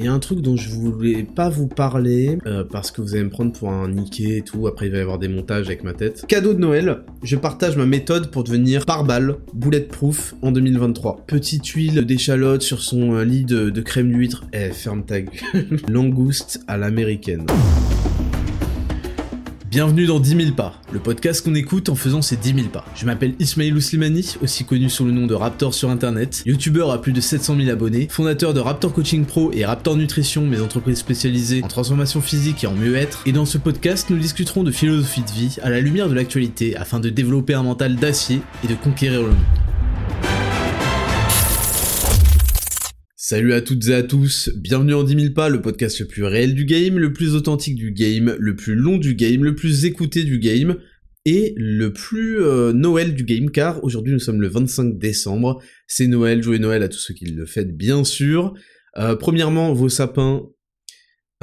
il y a un truc dont je voulais pas vous parler, euh, parce que vous allez me prendre pour un niqué et tout, après il va y avoir des montages avec ma tête. Cadeau de Noël, je partage ma méthode pour devenir pare-balles, bulletproof en 2023. Petite huile d'échalote sur son euh, lit de, de crème d'huître, eh, ferme ta gueule. Langouste à l'américaine. Bienvenue dans 10 000 pas, le podcast qu'on écoute en faisant ces 10 000 pas. Je m'appelle Ismail Ouslimani, aussi connu sous le nom de Raptor sur internet, youtubeur à plus de 700 000 abonnés, fondateur de Raptor Coaching Pro et Raptor Nutrition, mes entreprises spécialisées en transformation physique et en mieux-être. Et dans ce podcast, nous discuterons de philosophie de vie à la lumière de l'actualité afin de développer un mental d'acier et de conquérir le monde. Salut à toutes et à tous, bienvenue en 10 000 pas, le podcast le plus réel du game, le plus authentique du game, le plus long du game, le plus écouté du game, et le plus euh, Noël du game, car aujourd'hui nous sommes le 25 décembre, c'est Noël, joyeux Noël à tous ceux qui le fêtent bien sûr. Euh, premièrement, vos sapins,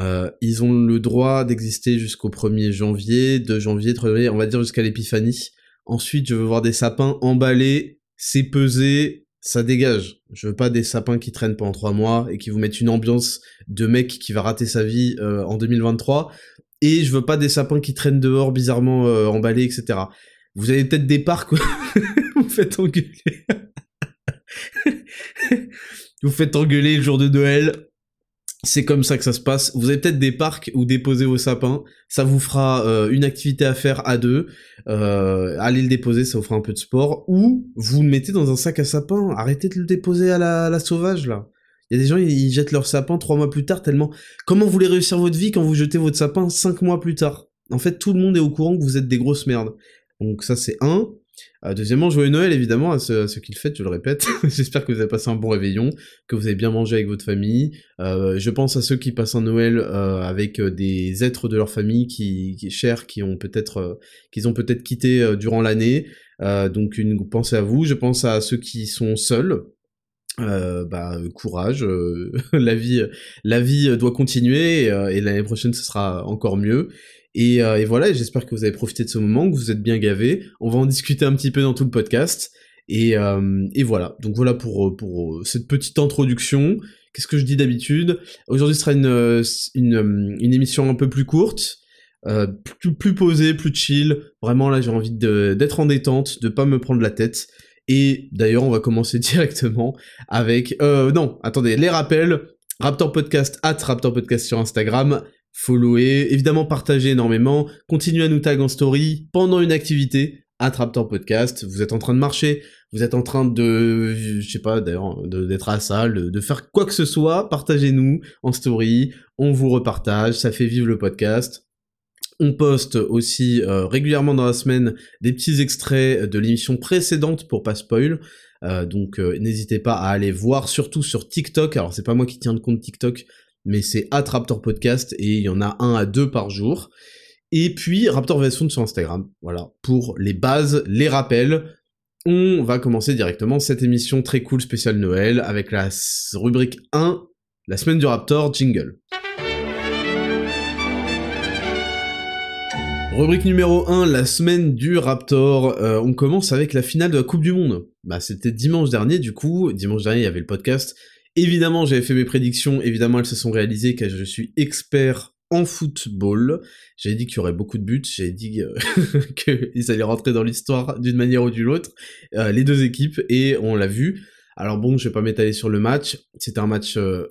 euh, ils ont le droit d'exister jusqu'au 1er janvier, 2 janvier, 3 janvier, on va dire jusqu'à l'épiphanie. Ensuite, je veux voir des sapins emballés, c'est pesé, ça dégage. Je veux pas des sapins qui traînent pendant trois mois et qui vous mettent une ambiance de mec qui va rater sa vie euh, en 2023. Et je veux pas des sapins qui traînent dehors bizarrement euh, emballés, etc. Vous avez peut-être des parcs vous faites engueuler. vous faites engueuler le jour de Noël c'est comme ça que ça se passe. Vous avez peut-être des parcs où déposer vos sapins. Ça vous fera euh, une activité à faire à deux. Euh, allez le déposer, ça vous fera un peu de sport. Ou vous le mettez dans un sac à sapin. Arrêtez de le déposer à la, sauvage là. Il y a des gens, ils jettent leur sapin trois mois plus tard tellement... Comment vous réussir votre vie quand vous jetez votre sapin cinq mois plus tard? En fait, tout le monde est au courant que vous êtes des grosses merdes. Donc ça c'est un. Euh, deuxièmement, joyeux Noël évidemment à ceux, qui le fêtent, je le répète. J'espère que vous avez passé un bon réveillon, que vous avez bien mangé avec votre famille. Euh, je pense à ceux qui passent un Noël euh, avec des êtres de leur famille qui, chers, qui ont peut-être qu'ils ont peut-être quitté durant l'année. donc une pensée à vous. Je pense à ceux qui sont seuls. bah courage, la vie, la vie doit continuer et l'année prochaine ce sera encore mieux. Euh, et, voilà, j'espère que vous avez profité de ce moment, que vous êtes bien gavés. On va en discuter un petit peu dans tout le podcast. Et, euh, voilà, donc voilà pour, pour cette petite introduction. Qu'est-ce que je dis d'habitude? Aujourd'hui sera une, une, une, émission un peu plus courte, euh, plus, plus posée, plus chill. Vraiment là j'ai envie d'être en détente, de pas me prendre la tête. Et d'ailleurs on va commencer directement avec... Euh, non, attendez, les rappels. Raptor Podcast, at Raptor Podcast sur Instagram, follower, évidemment partager énormément, continuez à nous tag en story pendant une activité, Attraptor Podcast, vous êtes en train de marcher, vous êtes en train de, je sais pas d'ailleurs, d'être à la salle, de faire quoi que ce soit, partagez-nous en story, on vous repartage, ça fait vivre le podcast. On poste aussi euh, régulièrement dans la semaine des petits extraits de l'émission précédente pour pas spoil. Euh, donc euh, n'hésitez pas à aller voir surtout sur TikTok. Alors c'est pas moi qui tiens le compte TikTok, mais c'est at Raptor Podcast et il y en a un à deux par jour. Et puis Raptor Version sur Instagram. Voilà, pour les bases, les rappels. On va commencer directement cette émission très cool spéciale Noël avec la rubrique 1, la semaine du Raptor, jingle. Rubrique numéro 1, la semaine du Raptor. Euh, on commence avec la finale de la Coupe du Monde. Bah, c'était dimanche dernier, du coup. Dimanche dernier, il y avait le podcast. Évidemment, j'avais fait mes prédictions, évidemment, elles se sont réalisées car je suis expert en football. J'avais dit qu'il y aurait beaucoup de buts, j'avais dit euh, qu'ils allaient rentrer dans l'histoire d'une manière ou d'une autre, euh, les deux équipes, et on l'a vu. Alors bon, je vais pas m'étaler sur le match, c'était un match euh,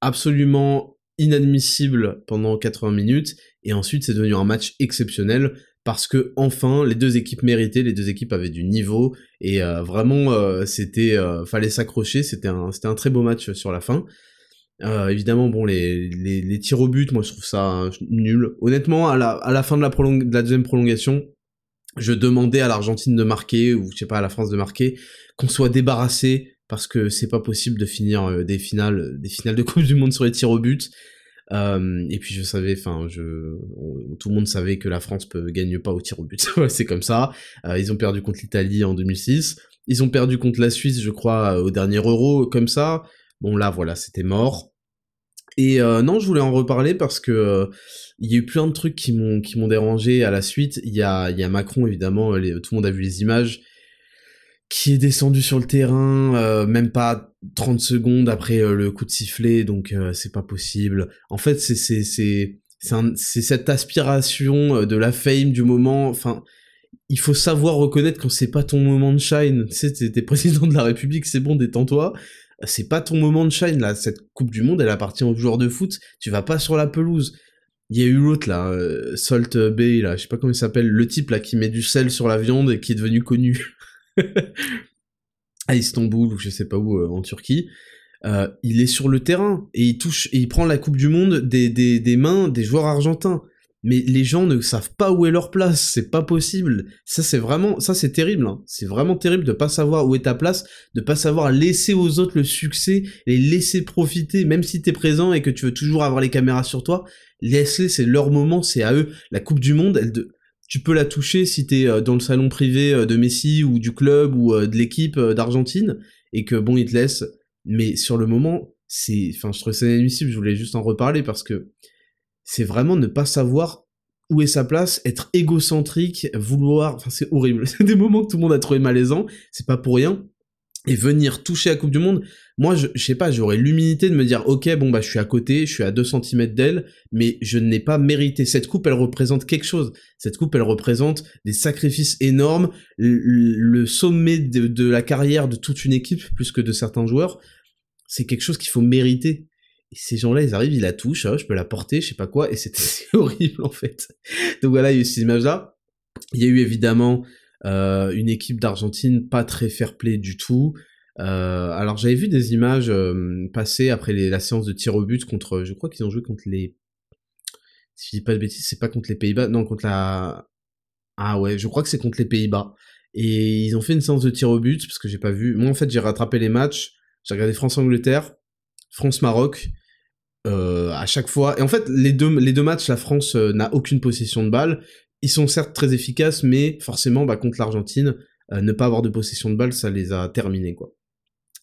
absolument inadmissible pendant 80 minutes, et ensuite c'est devenu un match exceptionnel parce que enfin les deux équipes méritaient, les deux équipes avaient du niveau et euh, vraiment euh, c'était euh, fallait s'accrocher, c'était un c'était un très beau match sur la fin. évidemment bon les, les, les tirs au but, moi je trouve ça nul. Honnêtement à la à la fin de la de la deuxième prolongation, je demandais à l'Argentine de marquer ou je sais pas à la France de marquer, qu'on soit débarrassé parce que c'est pas possible de finir des finales des finales de Coupe du monde sur les tirs au but. Euh, et puis je savais, enfin, je, tout le monde savait que la France ne gagne pas au tir au but. c'est comme ça. Euh, ils ont perdu contre l'Italie en 2006. Ils ont perdu contre la Suisse, je crois, au dernier Euro, comme ça. Bon là, voilà, c'était mort. Et euh, non, je voulais en reparler parce que il y a eu plein de trucs qui m'ont qui m'ont dérangé à la suite. Il y a il y a Macron évidemment, tout le monde a vu les images qui est descendu sur le terrain, euh, même pas 30 secondes après euh, le coup de sifflet, donc euh, c'est pas possible. En fait, c'est c'est c'est c'est cette aspiration de la fame du moment. Enfin, il faut savoir reconnaître quand c'est pas ton moment de shine. Tu sais, t'es président de la République, c'est bon, détends-toi. C'est pas ton moment de shine là. Cette Coupe du Monde, elle appartient aux joueurs de foot. Tu vas pas sur la pelouse. Il y a eu l'autre là, Salt Bay là, je sais pas comment il s'appelle, le type là qui met du sel sur la viande et qui est devenu connu. à Istanbul ou je sais pas où euh, en Turquie, euh, il est sur le terrain et il touche et il prend la Coupe du Monde des, mains des joueurs argentins. Mais les gens ne savent pas où est leur place, c'est pas possible. Ça c'est vraiment, ça c'est terrible. Hein. C'est vraiment terrible de pas savoir où est ta place, de pas savoir laisser aux autres le succès, les laisser profiter, même si t'es présent et que tu veux toujours avoir les caméras sur toi. Laisse-les, c'est leur moment, c'est à eux. La Coupe du Monde, elle de, tu peux la toucher si t'es euh, dans le salon privé euh, de Messi ou du club ou euh, de l'équipe d'Argentine et que bon il te laisse mais sur le moment c'est enfin je trouve ça inadmissible. Je voulais juste en reparler parce que c'est vraiment ne pas savoir où est sa place être égocentrique vouloir enfin c'est horrible. C'est des moments que tout le monde a trouvé malaisant c'est pas pour rien. Et venir toucher la Coupe du Monde, moi je, je sais pas, j'aurais l'humilité de me dire ok bon bah je suis à côté, je suis à 2 cm d'elle, mais je n'ai pas mérité. Cette coupe elle représente quelque chose. Cette coupe elle représente des sacrifices énormes, le, sommet de, la carrière de toute une équipe plus que de certains joueurs. C'est quelque chose qu'il faut mériter. Et ces gens-là ils arrivent, ils la touchent, oh, je peux la porter, je sais pas quoi, et c'était horrible en fait. Donc voilà, il y a eu ces images-là. Il y a eu évidemment euh, une équipe d'Argentine pas très fair-play du tout. Euh, alors j'avais vu des images euh, passer après la séance de tir au but contre, je crois qu'ils ont joué contre les, si je dis pas de bêtises, c'est pas contre les Pays-Bas, non contre la, ah ouais, je crois que c'est contre les Pays-Bas. Et ils ont fait une séance de tir au but parce que j'ai pas vu. Moi en fait j'ai rattrapé les matchs, j'ai regardé France-Angleterre, France-Maroc. à chaque fois. Et en fait, les deux, matchs, la France n'a aucune possession de balle ils sont certes très efficaces, mais forcément, bah, contre l'Argentine, euh, ne pas avoir de possession de balle, ça les a terminés, quoi.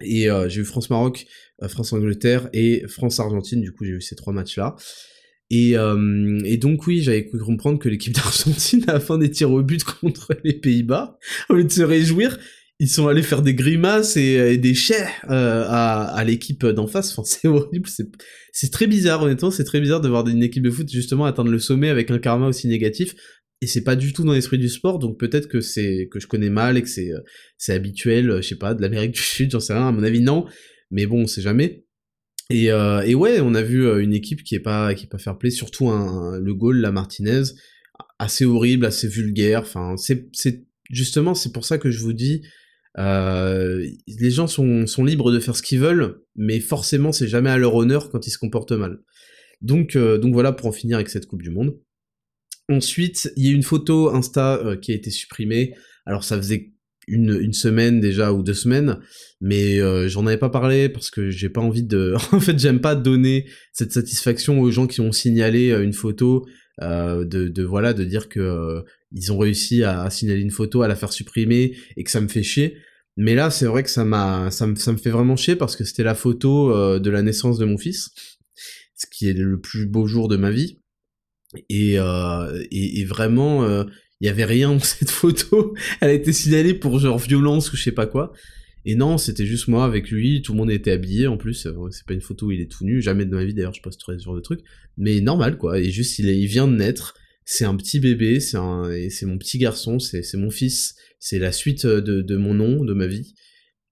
Et euh, j'ai eu France-Maroc, euh, France-Angleterre et France-Argentine, du coup j'ai eu ces trois matchs-là. Et, et, donc oui, j'avais cru comprendre que l'équipe d'Argentine, à la fin des tirs au but contre les Pays-Bas, au lieu de se réjouir, ils sont allés faire des grimaces et, des chais à, à l'équipe d'en face. Enfin, c'est horrible, c'est très bizarre, honnêtement, c'est très bizarre de voir une équipe de foot justement atteindre le sommet avec un karma aussi négatif et c'est pas du tout dans l'esprit du sport, donc peut-être que c'est que je connais mal et que c'est euh, c'est habituel, euh, je sais pas, de l'Amérique du Sud, j'en sais rien. À mon avis, non. Mais bon, on sait jamais. Et, euh, ouais, on a vu une équipe qui est pas qui est pas fair play, surtout le goal, la Martinez, assez horrible, assez vulgaire. Enfin, c'est c'est justement c'est pour ça que je vous dis. Les gens sont, sont libres de faire ce qu'ils veulent, mais forcément c'est jamais à leur honneur quand ils se comportent mal. Donc, donc voilà pour en finir avec cette Coupe du Monde. Ensuite, il y a une photo Insta euh, qui a été supprimée. Alors ça faisait une, semaine déjà ou deux semaines, mais euh, j'en avais pas parlé parce que j'ai pas envie de. en fait, j'aime pas donner cette satisfaction aux gens qui ont signalé euh, une photo, de, voilà, de dire que ils ont réussi à, signaler une photo, à la faire supprimer et que ça me fait chier. Mais là, c'est vrai que ça m'a, ça me, ça me fait vraiment chier parce que c'était la photo de la naissance de mon fils, ce qui est le plus beau jour de ma vie. Et, euh, et, vraiment, il euh, y avait rien dans cette photo. Elle a été signalée pour genre violence ou je sais pas quoi. Et non, c'était juste moi avec lui, tout le monde était habillé. En plus, euh, c'est pas une photo où il est tout nu, jamais de ma vie d'ailleurs je posterai ce genre de truc, mais normal quoi, et juste il, est, il vient de naître, c'est un petit bébé, c'est mon petit garçon, c'est, mon fils, c'est la suite de, de mon nom, de ma vie,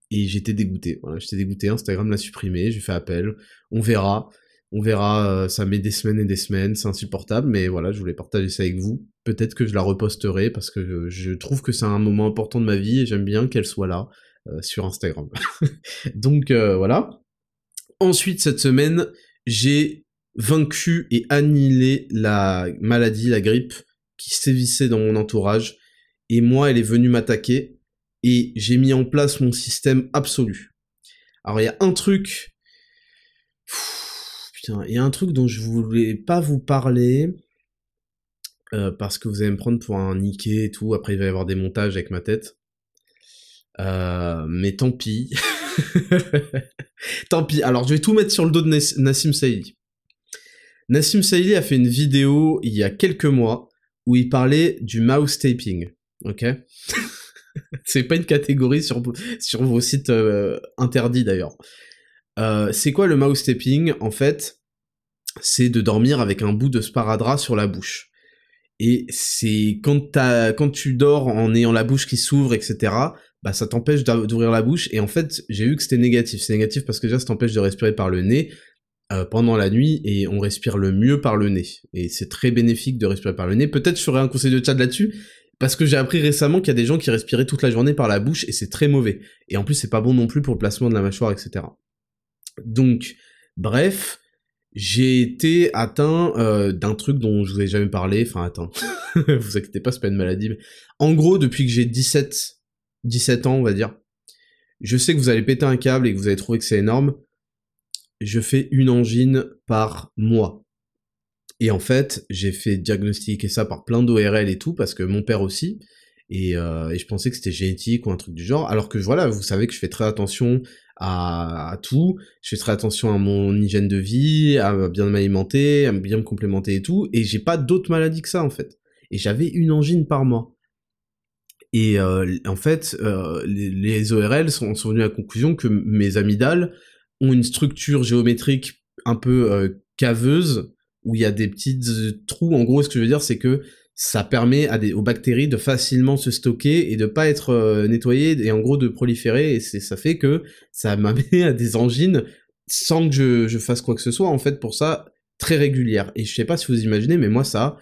et j'étais dégoûté, voilà, j'étais dégoûté, Instagram l'a supprimé, j'ai fait appel, on verra, on verra, euh, ça met des semaines et des semaines, c'est insupportable, mais voilà, je voulais partager ça avec vous. Peut-être que je la reposterai parce que je, trouve que c'est un moment important de ma vie et j'aime bien qu'elle soit là euh, sur Instagram. Donc euh, voilà. Ensuite, cette semaine, j'ai vaincu et annihilé la maladie, la grippe qui sévissait dans mon entourage. Et moi, elle est venue m'attaquer et j'ai mis en place mon système absolu. Alors il y a un truc il y a un truc dont je voulais pas vous parler, euh, parce que vous allez me prendre pour un niqué et tout, après il va y avoir des montages avec ma tête. Euh, mais tant pis. tant pis. Alors je vais tout mettre sur le dos de Nassim Saïdi. Nassim Saïdi a fait une vidéo il y a quelques mois où il parlait du mouse taping. Ok? C'est pas une catégorie sur, sur vos sites euh, interdits d'ailleurs. C'est quoi le mouse tapping En fait, c'est de dormir avec un bout de sparadrap sur la bouche. Et c'est quand, tu dors en ayant la bouche qui s'ouvre, etc., bah ça t'empêche d'ouvrir la bouche. Et en fait, j'ai vu que c'était négatif. C'est négatif parce que déjà, ça t'empêche de respirer par le nez euh, pendant la nuit et on respire le mieux par le nez. Et c'est très bénéfique de respirer par le nez. Peut-être je ferai un conseil de chat là-dessus, parce que j'ai appris récemment qu'il y a des gens qui respiraient toute la journée par la bouche et c'est très mauvais. Et en plus, c'est pas bon non plus pour le placement de la mâchoire, etc. Donc, bref, j'ai été atteint euh, d'un truc dont je vous ai jamais parlé. Enfin, atteint. vous inquiétez pas, c'est pas une maladie. En gros, depuis que j'ai 17, 17 ans, on va dire, je sais que vous allez péter un câble et que vous allez trouver que c'est énorme. Je fais une angine par mois. Et en fait, j'ai fait diagnostiquer ça par plein d'ORL et tout, parce que mon père aussi, et, euh, et je pensais que c'était génétique ou un truc du genre, alors que voilà, vous savez que je fais très attention à, tout, je fais très attention à mon hygiène de vie, à bien m'alimenter, à bien me complémenter et tout, et j'ai pas d'autres maladies que ça en fait. Et j'avais une angine par mois. Et euh, en fait, euh, les, les, ORL sont, sont venus à la conclusion que mes amygdales ont une structure géométrique un peu euh, caveuse, où il y a des petits euh, trous. En gros, ce que je veux dire, c'est que ça permet à des, aux bactéries de facilement se stocker et de pas être euh, nettoyées et en gros de proliférer. Et ça fait que ça m'a amené à des angines sans que je, je, fasse quoi que ce soit, en fait, pour ça, très régulière. Et je sais pas si vous imaginez, mais moi, ça a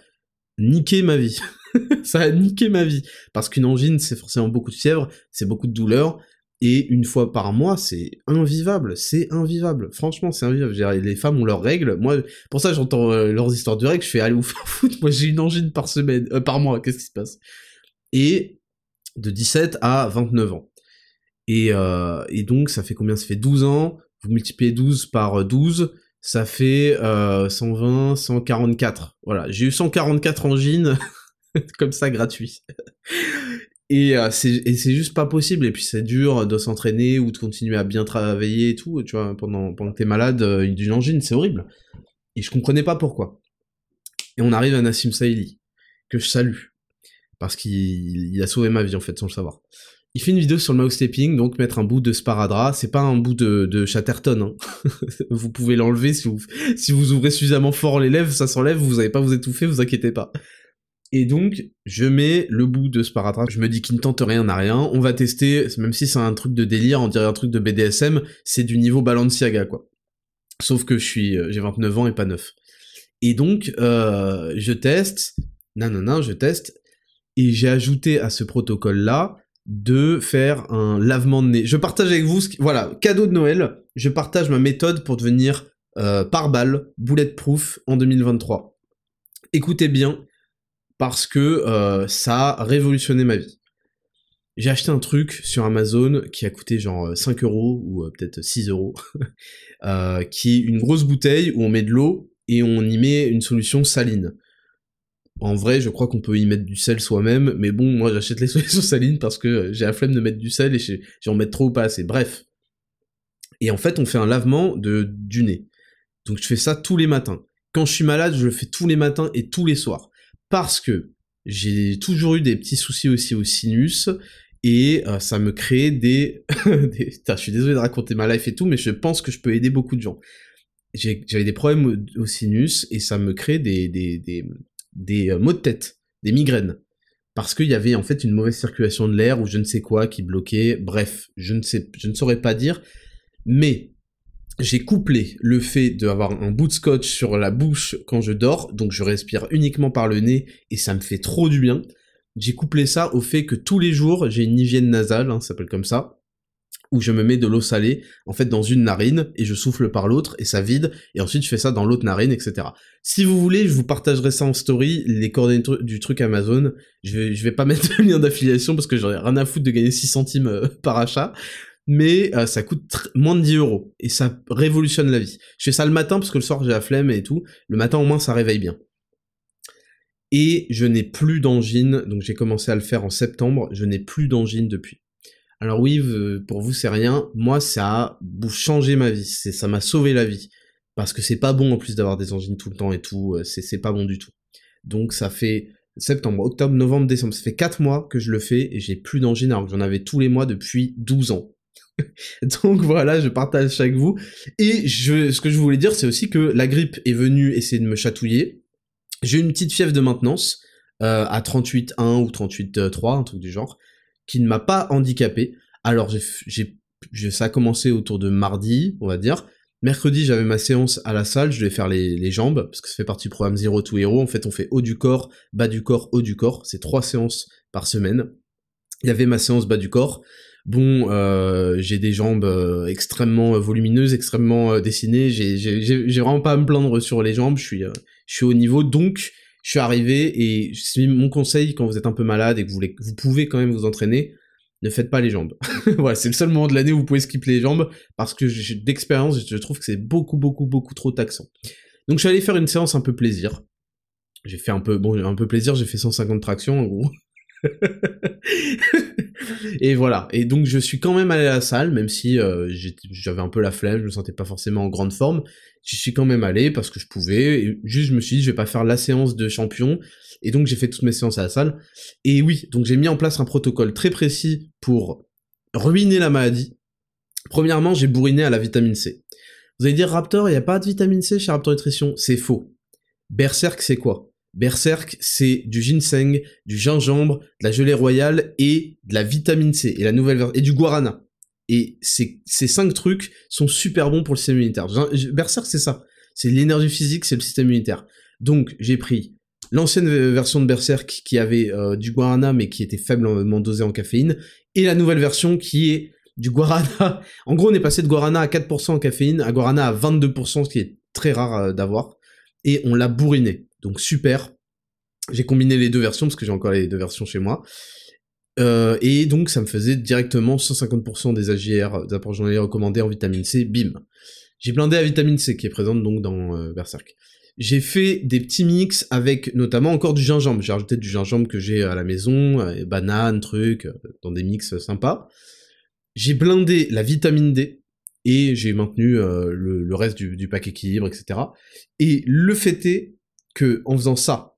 niqué ma vie. ça a niqué ma vie. Parce qu'une angine, c'est forcément beaucoup de fièvre, c'est beaucoup de douleur, et une fois par mois, c'est invivable, c'est invivable. Franchement, c'est invivable. les femmes ont leurs règles. Moi, pour ça, j'entends euh, leurs histoires de règles. Je fais allez vous faire foutre. Moi, j'ai une angine par semaine, euh, par mois. Qu'est-ce qui se passe? Et de 17 à 29 ans. Et, euh, et donc, ça fait combien? Ça fait 12 ans. Vous multipliez 12 par 12, ça fait 120, 144. Voilà, j'ai eu 144 angines comme ça gratuit. Et euh, c'est juste pas possible. Et puis c'est dur de s'entraîner ou de continuer à bien travailler et tout, tu vois, pendant, pendant que t'es malade euh, d'une angine, c'est horrible. Et je comprenais pas pourquoi. Et on arrive à Nassim Saïli, que je salue. Parce qu'il a sauvé ma vie, en fait, sans le savoir. Il fait une vidéo sur le mouse tapping, donc mettre un bout de sparadrap. C'est pas un bout de, de Chatterton. Hein. vous pouvez l'enlever si vous, si vous ouvrez suffisamment fort les lèvres, ça s'enlève, vous n'allez pas vous étouffer, vous inquiétez pas. Et donc, je mets le bout de sparadrap. Je me dis qu'il ne tente rien n'a rien. On va tester, même si c'est un truc de délire, on dirait un truc de BDSM, c'est du niveau Balenciaga, quoi. Sauf que je suis, euh, j'ai 29 ans et pas 9. Et donc, euh, je teste, non, je teste, et j'ai ajouté à ce protocole-là de faire un lavement de nez. Je partage avec vous, voilà, cadeau de Noël, je partage ma méthode pour devenir euh, par balle, bulletproof en 2023. Écoutez bien, parce que euh, ça a révolutionné ma vie. J'ai acheté un truc sur Amazon qui a coûté genre 5 euros ou euh, peut-être 6 euros, euh, qui est une grosse bouteille où on met de l'eau et on y met une solution saline. En vrai, je crois qu'on peut y mettre du sel soi-même, mais bon, moi j'achète les solutions salines parce que j'ai la flemme de mettre du sel et j'en mettre trop ou pas assez. Bref. Et en fait, on fait un lavement de, du nez. Donc je fais ça tous les matins. Quand je suis malade, je le fais tous les matins et tous les soirs parce que j'ai toujours eu des petits soucis aussi au sinus et euh, ça me crée des... je suis désolé de raconter ma life et tout, mais je pense que je peux aider beaucoup de gens. J'avais des problèmes au, sinus et ça me crée des, des, euh, maux de tête, des migraines. Parce qu'il y avait en fait une mauvaise circulation de l'air ou je ne sais quoi qui bloquait. Bref, je ne saurais pas dire. Mais j'ai couplé le fait d'avoir un bout de scotch sur la bouche quand je dors, donc je respire uniquement par le nez et ça me fait trop du bien. J'ai couplé ça au fait que tous les jours j'ai une hygiène nasale, hein, ça s'appelle comme ça, où je me mets de l'eau salée en fait dans une narine et je souffle par l'autre et ça vide et ensuite je fais ça dans l'autre narine etc. Si vous voulez je vous partagerai ça en story les coordonnées du truc Amazon. Je vais, vais pas mettre le lien d'affiliation parce que j'aurais rien à foutre de gagner 6 centimes euh, par achat mais euh, ça coûte moins de 10 euros et ça révolutionne la vie. Je fais ça le matin parce que le soir j'ai la flemme et tout. Le matin au moins ça réveille bien. Et je n'ai plus d'angine, donc j'ai commencé à le faire en septembre. Je n'ai plus d'angine depuis. Alors oui, pour vous c'est rien. Moi ça a changé ma vie. Ça m'a sauvé la vie parce que c'est pas bon en plus d'avoir des angines tout le temps et tout. Euh, c'est c'est pas bon du tout. Donc ça fait septembre, octobre, novembre, décembre. Ça fait 4 mois que je le fais et j'ai plus d'angine alors que j'en avais tous les mois depuis 12 ans. Donc voilà, je partage avec vous. Et je, ce que je voulais dire, c'est aussi que la grippe est venue essayer de me chatouiller. J'ai une petite fièvre de maintenance euh, à 38,1 ou 38,3, un truc du genre, qui ne m'a pas handicapé. Alors j'ai, ça a commencé autour de mardi, on va dire. Mercredi, j'avais ma séance à la salle, je devais faire les, les, jambes, parce que ça fait partie du programme Zero to Hero. En fait, on fait haut du corps, bas du corps, haut du corps. C'est trois séances par semaine. Il y avait ma séance bas du corps. Bon, euh, j'ai des jambes euh, extrêmement volumineuses, extrêmement euh, dessinées. J'ai vraiment pas à me plaindre sur les jambes. Je suis, euh, je suis au niveau. Donc, je suis arrivé et mon conseil quand vous êtes un peu malade et que vous, voulez, vous pouvez quand même vous entraîner ne faites pas les jambes. voilà, c'est le seul moment de l'année où vous pouvez skipper les jambes, parce que d'expérience, je trouve que c'est beaucoup, beaucoup, beaucoup trop taxant. Donc je suis allé faire une séance un peu plaisir. J'ai fait un peu, bon, un peu plaisir, j'ai fait 150 tractions. et voilà. Et donc je suis quand même allé à la salle, même si euh, j'avais un peu la flemme, je me sentais pas forcément en grande forme. J'y suis quand même allé parce que je pouvais. Et juste je me suis dit je vais pas faire la séance de champion. Et donc j'ai fait toutes mes séances à la salle. Et oui, donc j'ai mis en place un protocole très précis pour ruiner la maladie. Premièrement, j'ai bourriné à la vitamine C. Vous allez dire Raptor, il n'y a pas de vitamine C chez Raptor Nutrition? C'est faux. Berserk, c'est quoi? Berserk, c'est du ginseng, du gingembre, de la gelée royale et de la vitamine C et la nouvelle et du guarana. Et ces, ces cinq trucs sont super bons pour le système immunitaire. Berserk, c'est ça. C'est l'énergie physique, c'est le système immunitaire. Donc, j'ai pris l'ancienne version de Berserk qui avait euh, du guarana mais qui était faiblement dosé en caféine, et la nouvelle version qui est du guarana. En gros, on est passé de guarana à 4% en caféine à guarana à 22%, ce qui est très rare euh, d'avoir, et on l'a bourriné. Donc super. J'ai combiné les deux versions parce que j'ai encore les deux versions chez moi. Euh, et donc ça me faisait directement 150% des AGR, des apports journaliers recommandés en vitamine C, bim. J'ai blindé la vitamine C qui est présente donc dans euh, Berserk. J'ai fait des petits mix avec notamment encore du gingembre. J'ai rajouté du gingembre que j'ai à la maison, euh, banane, trucs, dans des mix sympas. J'ai blindé la vitamine D et j'ai maintenu le, reste du, du pack équilibre, etc. Et le fait est en faisant ça,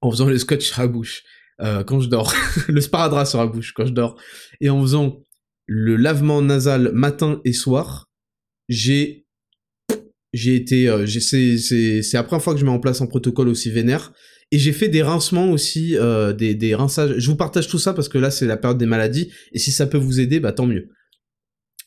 en faisant le scotch sur bouche euh, quand je dors, le sparadrap sur la bouche quand je dors, et en faisant le lavement nasal matin et soir, j'ai j'ai été euh, c'est c'est c'est la première fois que je mets en place un protocole aussi vénère et j'ai fait des rincements aussi euh, des des rinçages. Je vous partage tout ça parce que là c'est la période des maladies et si ça peut vous aider bah tant mieux.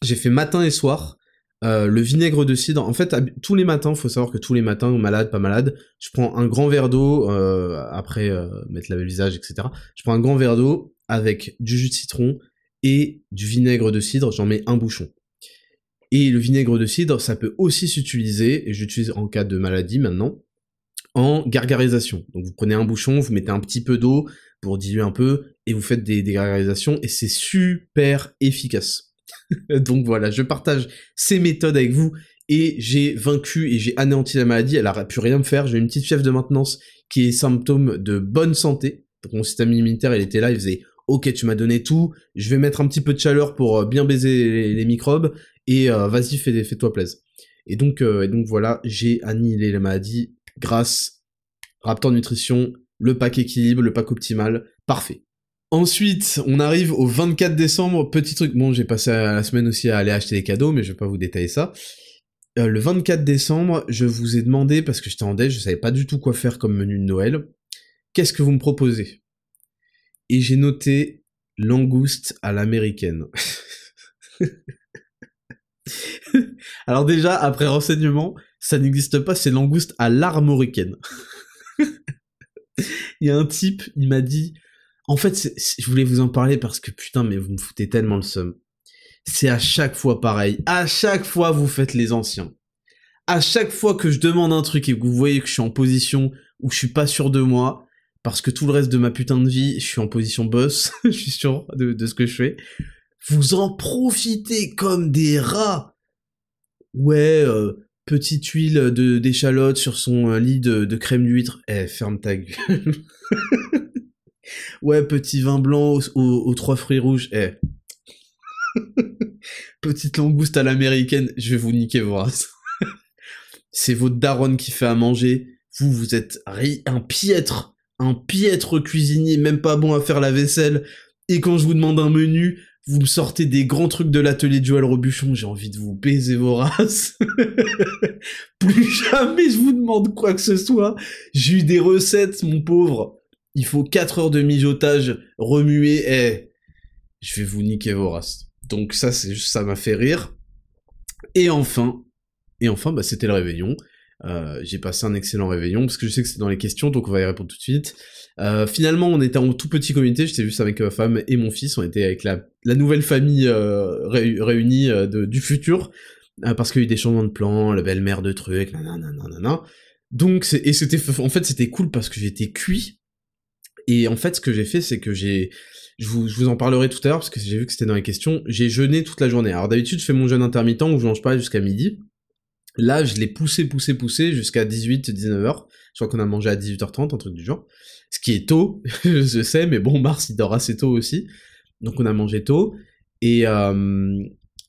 J'ai fait matin et soir euh, le vinaigre de cidre, en fait, tous les matins, faut savoir que tous les matins, malade, pas malade, je prends un grand verre d'eau, euh, après euh, mettre laver le visage, etc. Je prends un grand verre d'eau avec du jus de citron et du vinaigre de cidre, j'en mets un bouchon. Et le vinaigre de cidre, ça peut aussi s'utiliser, et j'utilise en cas de maladie maintenant, en gargarisation. Donc vous prenez un bouchon, vous mettez un petit peu d'eau pour diluer un peu, et vous faites des, des gargarisations, et c'est super efficace. Donc voilà, je partage ces méthodes avec vous et j'ai vaincu et j'ai anéanti la maladie. Elle aurait pu rien me faire. J'ai une petite fièvre de maintenance qui est symptôme de bonne santé. Donc mon système immunitaire, il était là, il faisait Ok, tu m'as donné tout, je vais mettre un petit peu de chaleur pour euh, bien baiser les, microbes, et euh, vas-y, fais, fais-toi plaisir. Et donc, euh, et donc voilà, j'ai annihilé la maladie grâce Raptor Nutrition, le pack équilibre, le pack optimal, parfait. Ensuite, on arrive au 24 décembre, petit truc, bon j'ai passé la semaine aussi à aller acheter des cadeaux, mais je vais pas vous détailler ça. Euh, le 24 décembre, je vous ai demandé, parce que j'étais en déj, je savais pas du tout quoi faire comme menu de Noël, qu'est-ce que vous me proposez? Et j'ai noté langouste à l'américaine. Alors déjà, après renseignement, ça n'existe pas, c'est langouste à l'armoricaine. il y a un type, il m'a dit en fait, je voulais vous en parler parce que putain, mais vous me foutez tellement le seum. C'est à chaque fois pareil. À chaque fois, vous faites les anciens. À chaque fois que je demande un truc et que vous voyez que je suis en position où je suis pas sûr de moi, parce que tout le reste de ma putain de vie, je suis en position boss, je suis sûr de, ce que je fais, vous en profitez comme des rats. Ouais, euh, petite huile de d'échalote sur son euh, lit de, de crème d'huître. Eh, ferme ta gueule. Ouais, petit vin blanc aux, trois fruits rouges. Eh. Petite langouste à l'américaine, je vais vous niquer vos races. C'est votre daronne qui fait à manger. Vous, vous êtes un piètre un piètre cuisinier, même pas bon à faire la vaisselle, et quand je vous demande un menu, vous me sortez des grands trucs de l'atelier de Joël Robuchon, j'ai envie de vous baiser vos races. Plus jamais je vous demande quoi que ce soit. J'ai eu des recettes, mon pauvre. Il faut 4 heures de mijotage, remuer, eh, je vais vous niquer vos races. Donc ça, c'est ça m'a fait rire. Et enfin, et enfin, bah, c'était le réveillon. Euh, j'ai passé un excellent réveillon parce que je sais que c'est dans les questions, donc on va y répondre tout de suite. Euh, finalement, on était en tout petit comité. J'étais juste avec ma femme et mon fils. On était avec la, nouvelle famille euh, réunie euh, du futur euh, parce qu'il y a eu des changements de plans, la belle-mère de trucs, nanana, nanana. Donc, et c'était en fait c'était cool parce que j'étais cuit. Et en fait, ce que j'ai fait, c'est que j'ai je vous, je vous, en parlerai tout à l'heure parce que j'ai vu que c'était dans les questions. J'ai jeûné toute la journée. Alors d'habitude, je fais mon jeûne intermittent où je mange pas jusqu'à midi. Là, je l'ai poussé, poussé, poussé jusqu'à 18, 19h. Je crois qu'on a mangé à 18h30, un truc du genre. Ce qui est tôt, je sais, mais bon, Mars, il dort assez tôt aussi. Donc on a mangé tôt. Et, euh,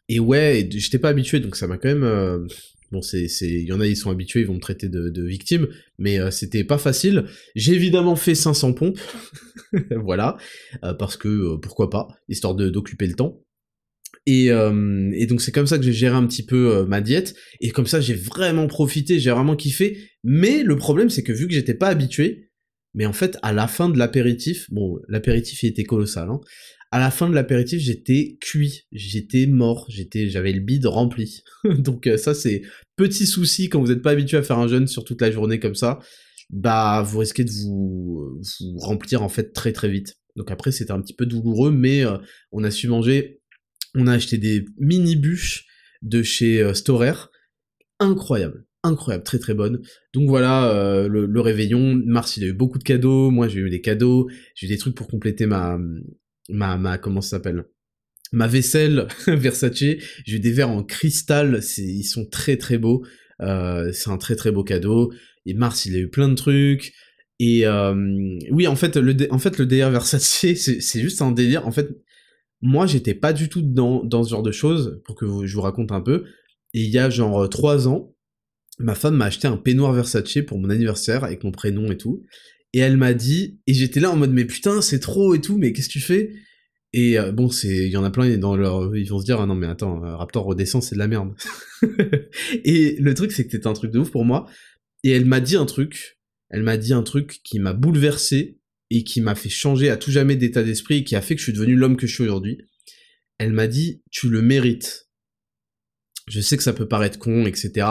et ouais, j'étais pas habitué, donc ça m'a quand même... Euh, bon, c'est, il y en a, ils sont habitués, ils vont me traiter de, de victime, mais euh, c'était pas facile. J'ai évidemment fait 500 pompes, voilà, euh, parce que euh, pourquoi pas, histoire de, d'occuper le temps. Et, euh, et, donc c'est comme ça que j'ai géré un petit peu ma diète, et comme ça j'ai vraiment profité, j'ai vraiment kiffé, mais le problème c'est que vu que j'étais pas habitué, mais en fait à la fin de l'apéritif, bon l'apéritif il était colossal, hein, à la fin de l'apéritif j'étais cuit, j'étais mort, j'étais, j'avais le bide rempli. donc euh, ça c'est petit souci quand vous n'êtes pas habitué à faire un jeûne sur toute la journée comme ça, bah vous risquez de vous, remplir en fait très très vite. Donc après c'était un petit peu douloureux, mais euh, on a su manger. On a acheté des mini bûches de chez euh, Storer, incroyable, incroyable, très très bonne. Donc voilà, le, le, réveillon, Mars il a eu beaucoup de cadeaux, moi j'ai eu des cadeaux, j'ai eu des trucs pour compléter ma, ma, comment s'appelle? Ma vaisselle Versace, j'ai des verres en cristal, ils sont très très beaux, euh, c'est un très très beau cadeau. Et Mars il a eu plein de trucs, et oui, en fait, le, en fait, le Versace, c'est juste un délire. En fait, moi, j'étais pas du tout dans, dans ce genre de choses, pour que je vous raconte un peu. Et il y a genre euh, trois ans, ma femme m'a acheté un peignoir Versace pour mon anniversaire, avec mon prénom et tout. Et elle m'a dit, et j'étais là en mode, mais putain, c'est trop et tout, mais qu'est-ce que tu fais? Et euh, bon, c'est, il y en a plein, dans ils vont se dire, ah non mais attends, euh, Raptor redescend, c'est de la merde. et le truc, c'est que c'était un truc de ouf pour moi. Et elle m'a dit un truc, elle m'a dit un truc qui m'a bouleversé, et qui m'a fait changer à tout jamais d'état d'esprit et qui a fait que je suis devenu l'homme que je suis aujourd'hui. Elle m'a dit, tu le mérites. Je sais que ça peut paraître con, etc.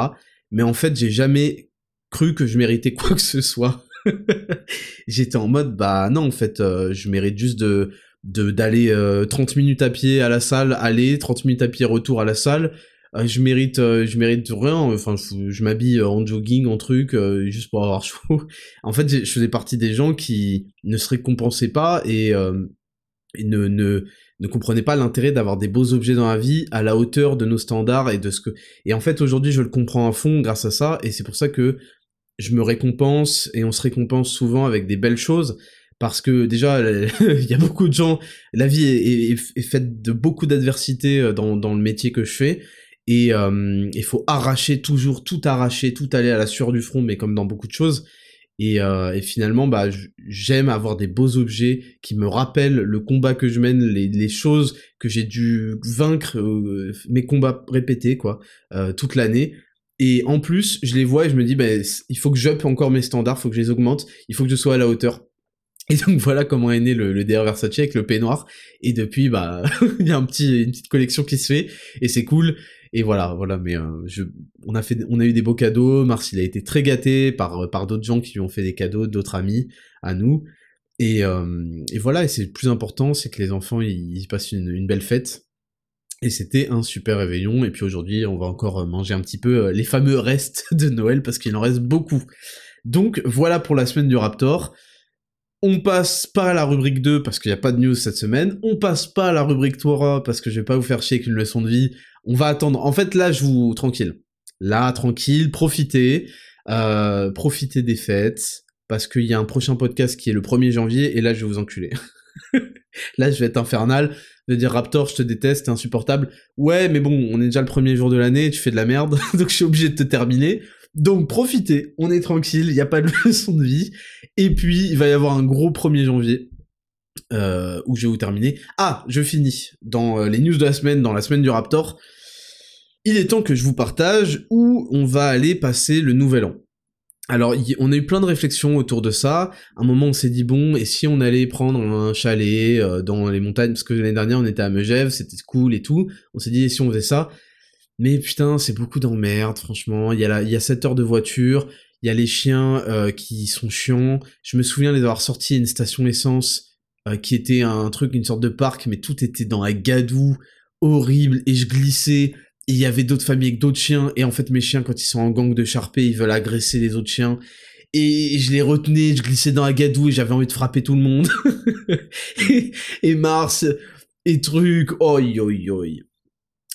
Mais en fait, j'ai jamais cru que je méritais quoi que ce soit. J'étais en mode, bah non, en fait, euh, je mérite juste de d'aller euh, 30 minutes à pied à la salle, aller, 30 minutes à pied retour à la salle, euh, je mérite euh, je mérite rien enfin je, m'habille en jogging en truc juste pour avoir chaud. En fait je faisais partie des gens qui ne se récompensaient pas et, et ne, ne ne comprenaient pas l'intérêt d'avoir des beaux objets dans la vie à la hauteur de nos standards et de ce que et en fait aujourd'hui je le comprends à fond grâce à ça et c'est pour ça que je me récompense et on se récompense souvent avec des belles choses parce que déjà il y a beaucoup de gens la vie est, faite de beaucoup d'adversités dans, dans le métier que je fais et il euh, faut arracher toujours tout arracher tout aller à la sueur du front mais comme dans beaucoup de choses et, euh, et finalement bah j'aime avoir des beaux objets qui me rappellent le combat que je mène les, choses que j'ai dû vaincre euh, mes combats répétés quoi euh, toute l'année et en plus je les vois et je me dis bah il faut que j'up encore mes standards faut que je les augmente il faut que je sois à la hauteur et donc voilà comment est né le, le DR Versace avec le peignoir. Et depuis, bah, il y a un petit, une petite collection qui se fait et c'est cool. Et voilà, voilà. Mais euh, je, on a fait, on a eu des beaux cadeaux. Mars, il a été très gâté par par d'autres gens qui lui ont fait des cadeaux, d'autres amis à nous. Et, euh, et voilà. Et c'est le plus important, c'est que les enfants ils, ils passent une, une belle fête. Et c'était un super réveillon. Et puis aujourd'hui, on va encore manger un petit peu les fameux restes de Noël parce qu'il en reste beaucoup. Donc voilà pour la semaine du Raptor. On passe pas à la rubrique 2 parce qu'il n'y a pas de news cette semaine. On passe pas à la rubrique 3 parce que je vais pas vous faire chier avec une leçon de vie. On va attendre. En fait, là, je vous tranquille. Là, tranquille, profitez, euh, profitez des fêtes parce qu'il y a un prochain podcast qui est le 1er janvier et là, je vais vous enculer. là, je vais être infernal de dire Raptor, je te déteste, t'es insupportable. Ouais, mais bon, on est déjà le premier jour de l'année, tu fais de la merde, donc je suis obligé de te terminer. Donc profitez, on est tranquille, il n'y a pas de leçon de vie. Et puis il va y avoir un gros 1er janvier. Euh, où je vais vous terminer. Ah, je finis dans euh, les news de la semaine, dans la semaine du Raptor. Il est temps que je vous partage où on va aller passer le nouvel an. Alors, on a eu plein de réflexions autour de ça. À un moment, on s'est dit bon, et si on allait prendre un chalet euh, dans les montagnes, parce que l'année dernière, on était à Megève, c'était cool et tout. On s'est dit, et si on faisait ça? Mais putain, c'est beaucoup d'emmerde, franchement. Il y a il y a 7 heures de voiture. Il y a les chiens euh, qui sont chiants. Je me souviens les avoir sortis à une station essence euh, qui était un truc, une sorte de parc, mais tout était dans un gadou horrible et je glissais il y avait d'autres familles avec d'autres chiens, et en fait mes chiens quand ils sont en gang de charpés, ils veulent agresser les autres chiens, et je les retenais, je glissais dans la gadoue et j'avais envie de frapper tout le monde. et, Mars, et trucs, oi oi oi.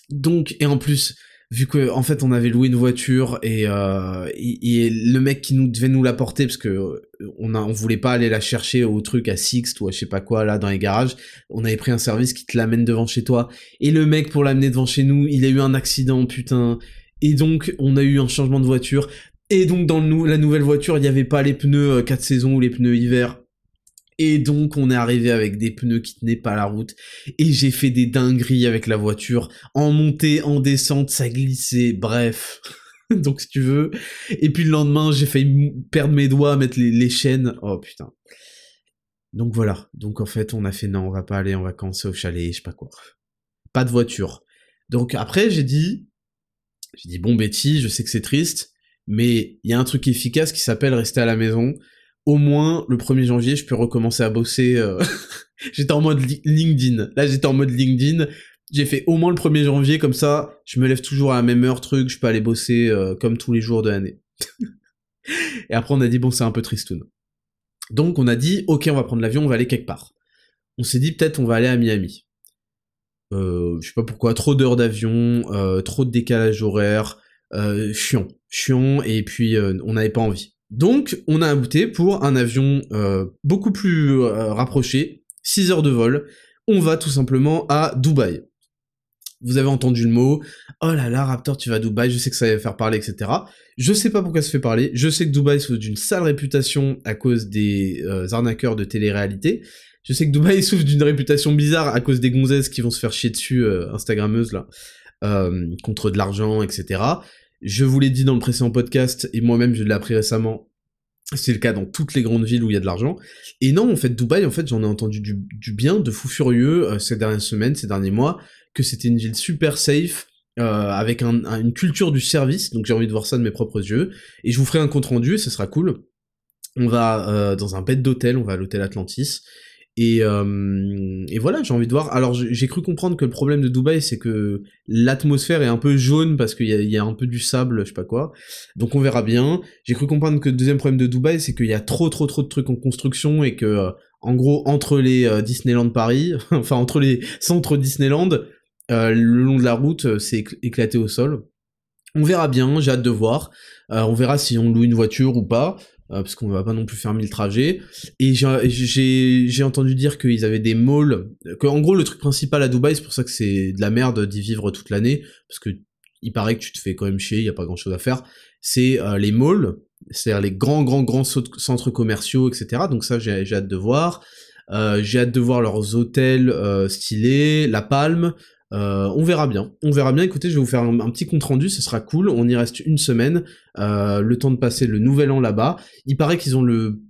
Donc, et en plus, vu que en fait on avait loué une voiture et, euh, et, le mec qui nous devait nous la porter parce que euh, on a on voulait pas aller la chercher au truc à Sixt ou à je sais pas quoi là dans les garages on avait pris un service qui te l'amène devant chez toi. Et le mec pour l'amener devant chez nous il a eu un accident putain. Et donc on a eu un changement de voiture. Et donc dans le, la nouvelle voiture il y avait pas les pneus 4 euh, saisons ou les pneus hiver et donc on est arrivé avec des pneus qui tenaient pas la route et j'ai fait des dingueries avec la voiture en montée, en descente, ça glissait, bref. donc si tu veux. Et puis le lendemain, j'ai failli perdre mes doigts, mettre les, chaînes. Oh putain. Donc voilà. Donc en fait, on a fait non, on va pas aller en vacances au chalet, je sais pas quoi. Pas de voiture. Donc après, j'ai dit, j'ai dit bon Betty, je sais que c'est triste, mais il y a un truc efficace qui s'appelle rester à la maison au moins le 1er janvier, je peux recommencer à bosser. Euh, j'étais en mode LinkedIn. Là, j'étais en mode LinkedIn. J'ai fait au moins le 1er janvier, comme ça, je me lève toujours à la même heure, truc, je peux aller bosser euh, comme tous les jours de l'année. Et après, on a dit, bon, c'est un peu tristoun. Donc, on a dit, ok, on va prendre l'avion, on va aller quelque part. On s'est dit, peut-être, on va aller à Miami. Euh, je sais pas pourquoi, trop d'heures d'avion, euh, trop de décalage horaire, chiant, chiant, et puis on n'avait pas envie. Donc, on a abouté pour un avion euh, beaucoup plus euh, rapproché, 6 heures de vol. On va tout simplement à Dubaï. Vous avez entendu le mot, oh là là, Raptor, tu vas à Dubaï, je sais que ça va faire parler, etc. Je sais pas pourquoi ça fait parler, je sais que Dubaï souffre d'une sale réputation à cause des euh, arnaqueurs de télé-réalité. Je sais que Dubaï souffre d'une réputation bizarre à cause des gonzesses qui vont se faire chier dessus, Instagrammeuses, là, contre de l'argent, etc. Je vous l'ai dit dans le précédent podcast, et moi-même je l'ai appris récemment, c'est le cas dans toutes les grandes villes où il y a de l'argent. Et non, en fait, Dubaï, en fait, j'en ai entendu du, bien, de fou furieux euh, ces dernières semaines, ces derniers mois, que c'était une ville super safe, euh, avec une culture du service, donc j'ai envie de voir ça de mes propres yeux. Et je vous ferai un compte rendu, et ce sera cool. On va euh, dans un bed d'hôtel, on va à l'hôtel Atlantis, et, euh, et voilà, j'ai envie de voir. Alors j'ai cru comprendre que le problème de Dubaï, c'est que l'atmosphère est un peu jaune parce qu'il y, y, a un peu du sable, je sais pas quoi. Donc on verra bien. J'ai cru comprendre que le deuxième problème de Dubaï, c'est qu'il y a trop trop trop de trucs en construction et que, euh, en gros, entre les euh, Disneyland Paris, enfin entre les centres Disneyland, le long de la route, c'est éclaté au sol. On verra bien, j'ai hâte de voir. on verra si on loue une voiture ou pas. Euh, parce qu'on va pas non plus faire mille trajets. Et j'ai entendu dire qu'ils avaient des malls, que en gros le truc principal à Dubaï, c'est pour ça que c'est de la merde d'y vivre toute l'année, parce que il paraît que tu te fais quand même chier, il y a pas grand chose à faire. C'est euh, les malls, c'est-à-dire les grands grands grands centres commerciaux, etc. Donc ça j'ai hâte de voir. Euh, j'ai hâte de voir leurs hôtels stylés, La Palme, euh, on verra bien. On verra bien. Écoutez, je vais vous faire un, petit compte rendu, ce sera cool. On y reste une semaine, euh, le temps de passer le nouvel an là-bas. Il paraît qu'ils ont le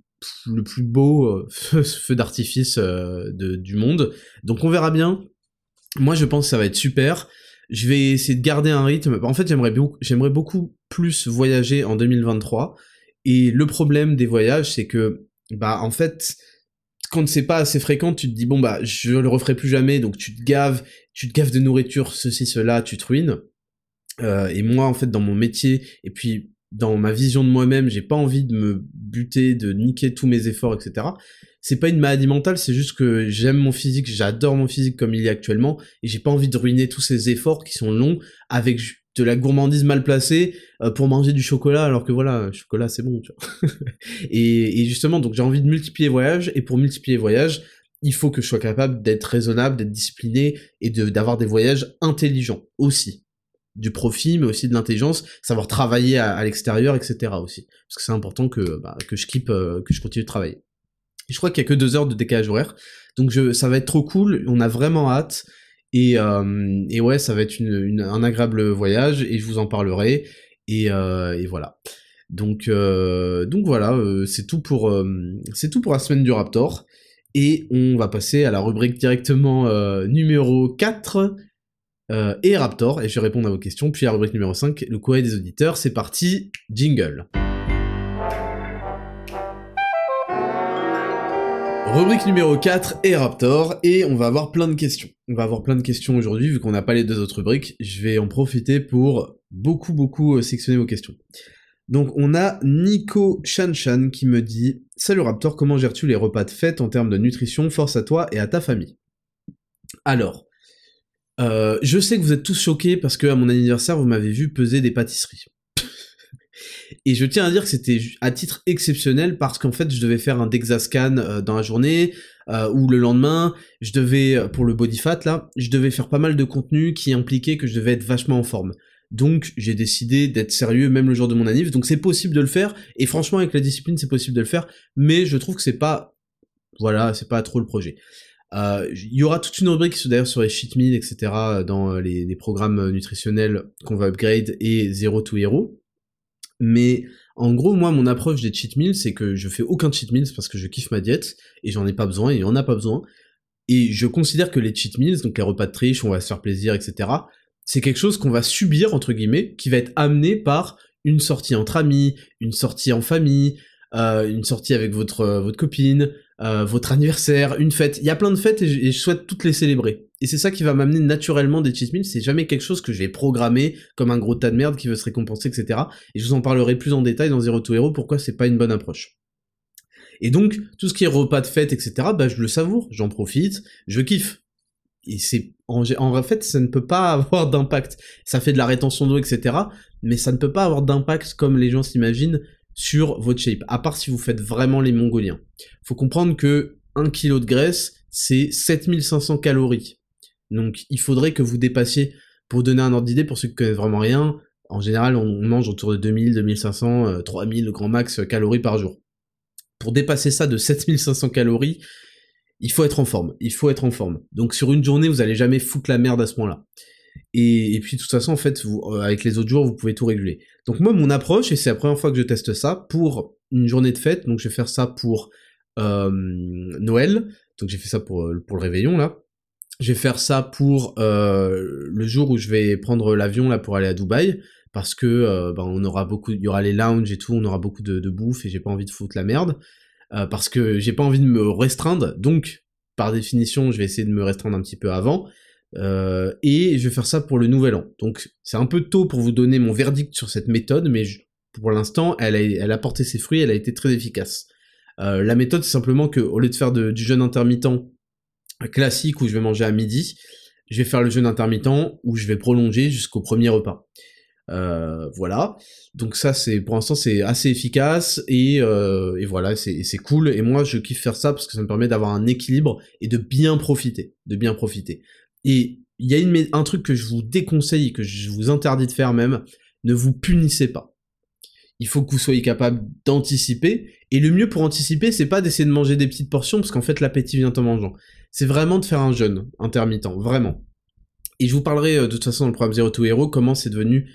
le plus beau euh, feu, d'artifice du monde. Donc on verra bien. Moi, je pense que ça va être super. Je vais essayer de garder un rythme. En fait, j'aimerais beaucoup, beaucoup plus voyager en 2023. Et le problème des voyages, c'est que, bah, en fait, quand c'est pas assez fréquent, tu te dis bon bah je le referai plus jamais, donc tu te gaves, tu te gaves de nourriture, ceci, cela, tu te ruines. Euh, et moi en fait dans mon métier et puis dans ma vision de moi-même, j'ai pas envie de me buter, de niquer tous mes efforts, etc. C'est pas une maladie mentale, c'est juste que j'aime mon physique, j'adore mon physique comme il est actuellement, et j'ai pas envie de ruiner tous ces efforts qui sont longs avec de la gourmandise mal placée euh, pour manger du chocolat alors que voilà chocolat c'est bon tu vois et, justement donc j'ai envie de multiplier voyages et pour multiplier voyages il faut que je sois capable d'être raisonnable d'être discipliné et d'avoir des voyages intelligents aussi du profit, mais aussi de l'intelligence, savoir travailler à, l'extérieur, etc. aussi. Parce que c'est important que, bah, que je euh, que je continue de travailler. je crois qu'il y a que deux heures de décalage horaire, donc je, ça va être trop cool. On a vraiment hâte. Et, euh, et ouais, ça va être un agréable voyage et je vous en parlerai. Et, euh, et voilà. Donc, donc voilà, c'est tout c'est tout pour la semaine du Raptor. Et on va passer à la rubrique directement numéro 4 et Raptor. Et je vais répondre à vos questions. Puis la rubrique numéro 5, le courrier des auditeurs. C'est parti, jingle. Rubrique numéro 4 et Raptor, et on va avoir plein de questions. On va avoir plein de questions aujourd'hui, vu qu'on n'a pas les deux autres rubriques, je vais en profiter pour beaucoup beaucoup euh, sectionner vos questions. Donc on a Nico Shanshan qui me dit « Salut Raptor, comment gères-tu les repas de fête en termes de nutrition? Force à toi et à ta famille. » Alors, euh, je sais que vous êtes tous choqués parce que à mon anniversaire, vous m'avez vu peser des pâtisseries. Et je tiens à dire que c'était à titre exceptionnel parce qu'en fait, je devais faire un Dexascan euh, dans la journée euh, ou le lendemain. Je devais, pour le body fat là, je devais faire pas mal de contenu qui impliquait que je devais être vachement en forme. Donc j'ai décidé d'être sérieux même le jour de mon anniv. Donc c'est possible de le faire. Et franchement, avec la discipline, c'est possible de le faire. Mais je trouve que c'est pas, voilà, c'est pas trop le projet. Il y aura toute une rubrique d'ailleurs sur les cheat meals, etc. dans les, les programmes nutritionnels qu'on va upgrade et Zero to Hero. Mais en gros, moi, mon approche des cheat meals, c'est que je fais aucun cheat meals parce que je kiffe ma diète et j'en ai pas besoin et en a pas besoin. Et je considère que les cheat meals, donc les repas de triche, on va se faire plaisir, etc., c'est quelque chose qu'on va subir, entre guillemets, qui va être amené par une sortie entre amis, une sortie en famille, euh, une sortie avec votre, euh, votre copine, euh, votre anniversaire, une fête. Il y a plein de fêtes et je, souhaite toutes les célébrer. Et c'est ça qui va m'amener naturellement des cheat meals. C'est jamais quelque chose que je vais programmer comme un gros tas de merde qui veut se récompenser, etc. Et je vous en parlerai plus en détail dans Zero to Hero pourquoi c'est pas une bonne approche. Et donc, tout ce qui est repas de fête, etc., bah, je le savoure, j'en profite, je kiffe. Et c'est, en, en fait, ça ne peut pas avoir d'impact. Ça fait de la rétention d'eau, etc., mais ça ne peut pas avoir d'impact comme les gens s'imaginent sur votre shape, à part si vous faites vraiment les mongoliens. Faut comprendre que 1 kg de graisse, c'est 7500 calories. Donc il faudrait que vous dépassiez, pour donner un ordre d'idée, pour ceux qui connaissent vraiment rien, en général on mange autour de 2000, 2500, 3000 grand max calories par jour. Pour dépasser ça de 7500 calories, il faut être en forme, il faut être en forme. Donc sur une journée, vous allez jamais foutre la merde à ce point-là. Et, puis de toute façon, en fait, euh, avec les autres jours, vous pouvez tout réguler. Donc moi, mon approche, et c'est la première fois que je teste ça, pour une journée de fête, donc je vais faire ça pour euh, Noël, donc j'ai fait ça pour, euh, pour le réveillon, là. Je vais faire ça pour le jour où je vais prendre l'avion, là, pour aller à Dubaï, parce que ben, on aura beaucoup, il y aura les lounges et tout, on aura beaucoup de, de bouffe, et j'ai pas envie de foutre la merde, parce que j'ai pas envie de me restreindre, donc par définition, je vais essayer de me restreindre un petit peu avant, euh, et je vais faire ça pour le nouvel an. Donc c'est un peu tôt pour vous donner mon verdict sur cette méthode, mais pour l'instant, elle a, elle a porté ses fruits, elle a été très efficace. Euh, la méthode, c'est simplement que au lieu de faire du jeûne intermittent classique où je vais manger à midi, je vais faire le jeûne intermittent où je vais prolonger jusqu'au premier repas. Euh, voilà. Donc ça, c'est pour l'instant, c'est assez efficace et, euh, et voilà, c'est cool. Et moi, je kiffe faire ça parce que ça me permet d'avoir un équilibre et de bien profiter, de bien profiter. Et il y a une, un truc que je vous déconseille, que je vous interdis de faire même, ne vous punissez pas. Il faut que vous soyez capable d'anticiper, et le mieux pour anticiper, c'est pas d'essayer de manger des petites portions, parce qu'en fait l'appétit vient en mangeant. C'est vraiment de faire un jeûne intermittent, vraiment. Et je vous parlerai euh, de toute façon dans le programme Zero to Hero comment c'est devenu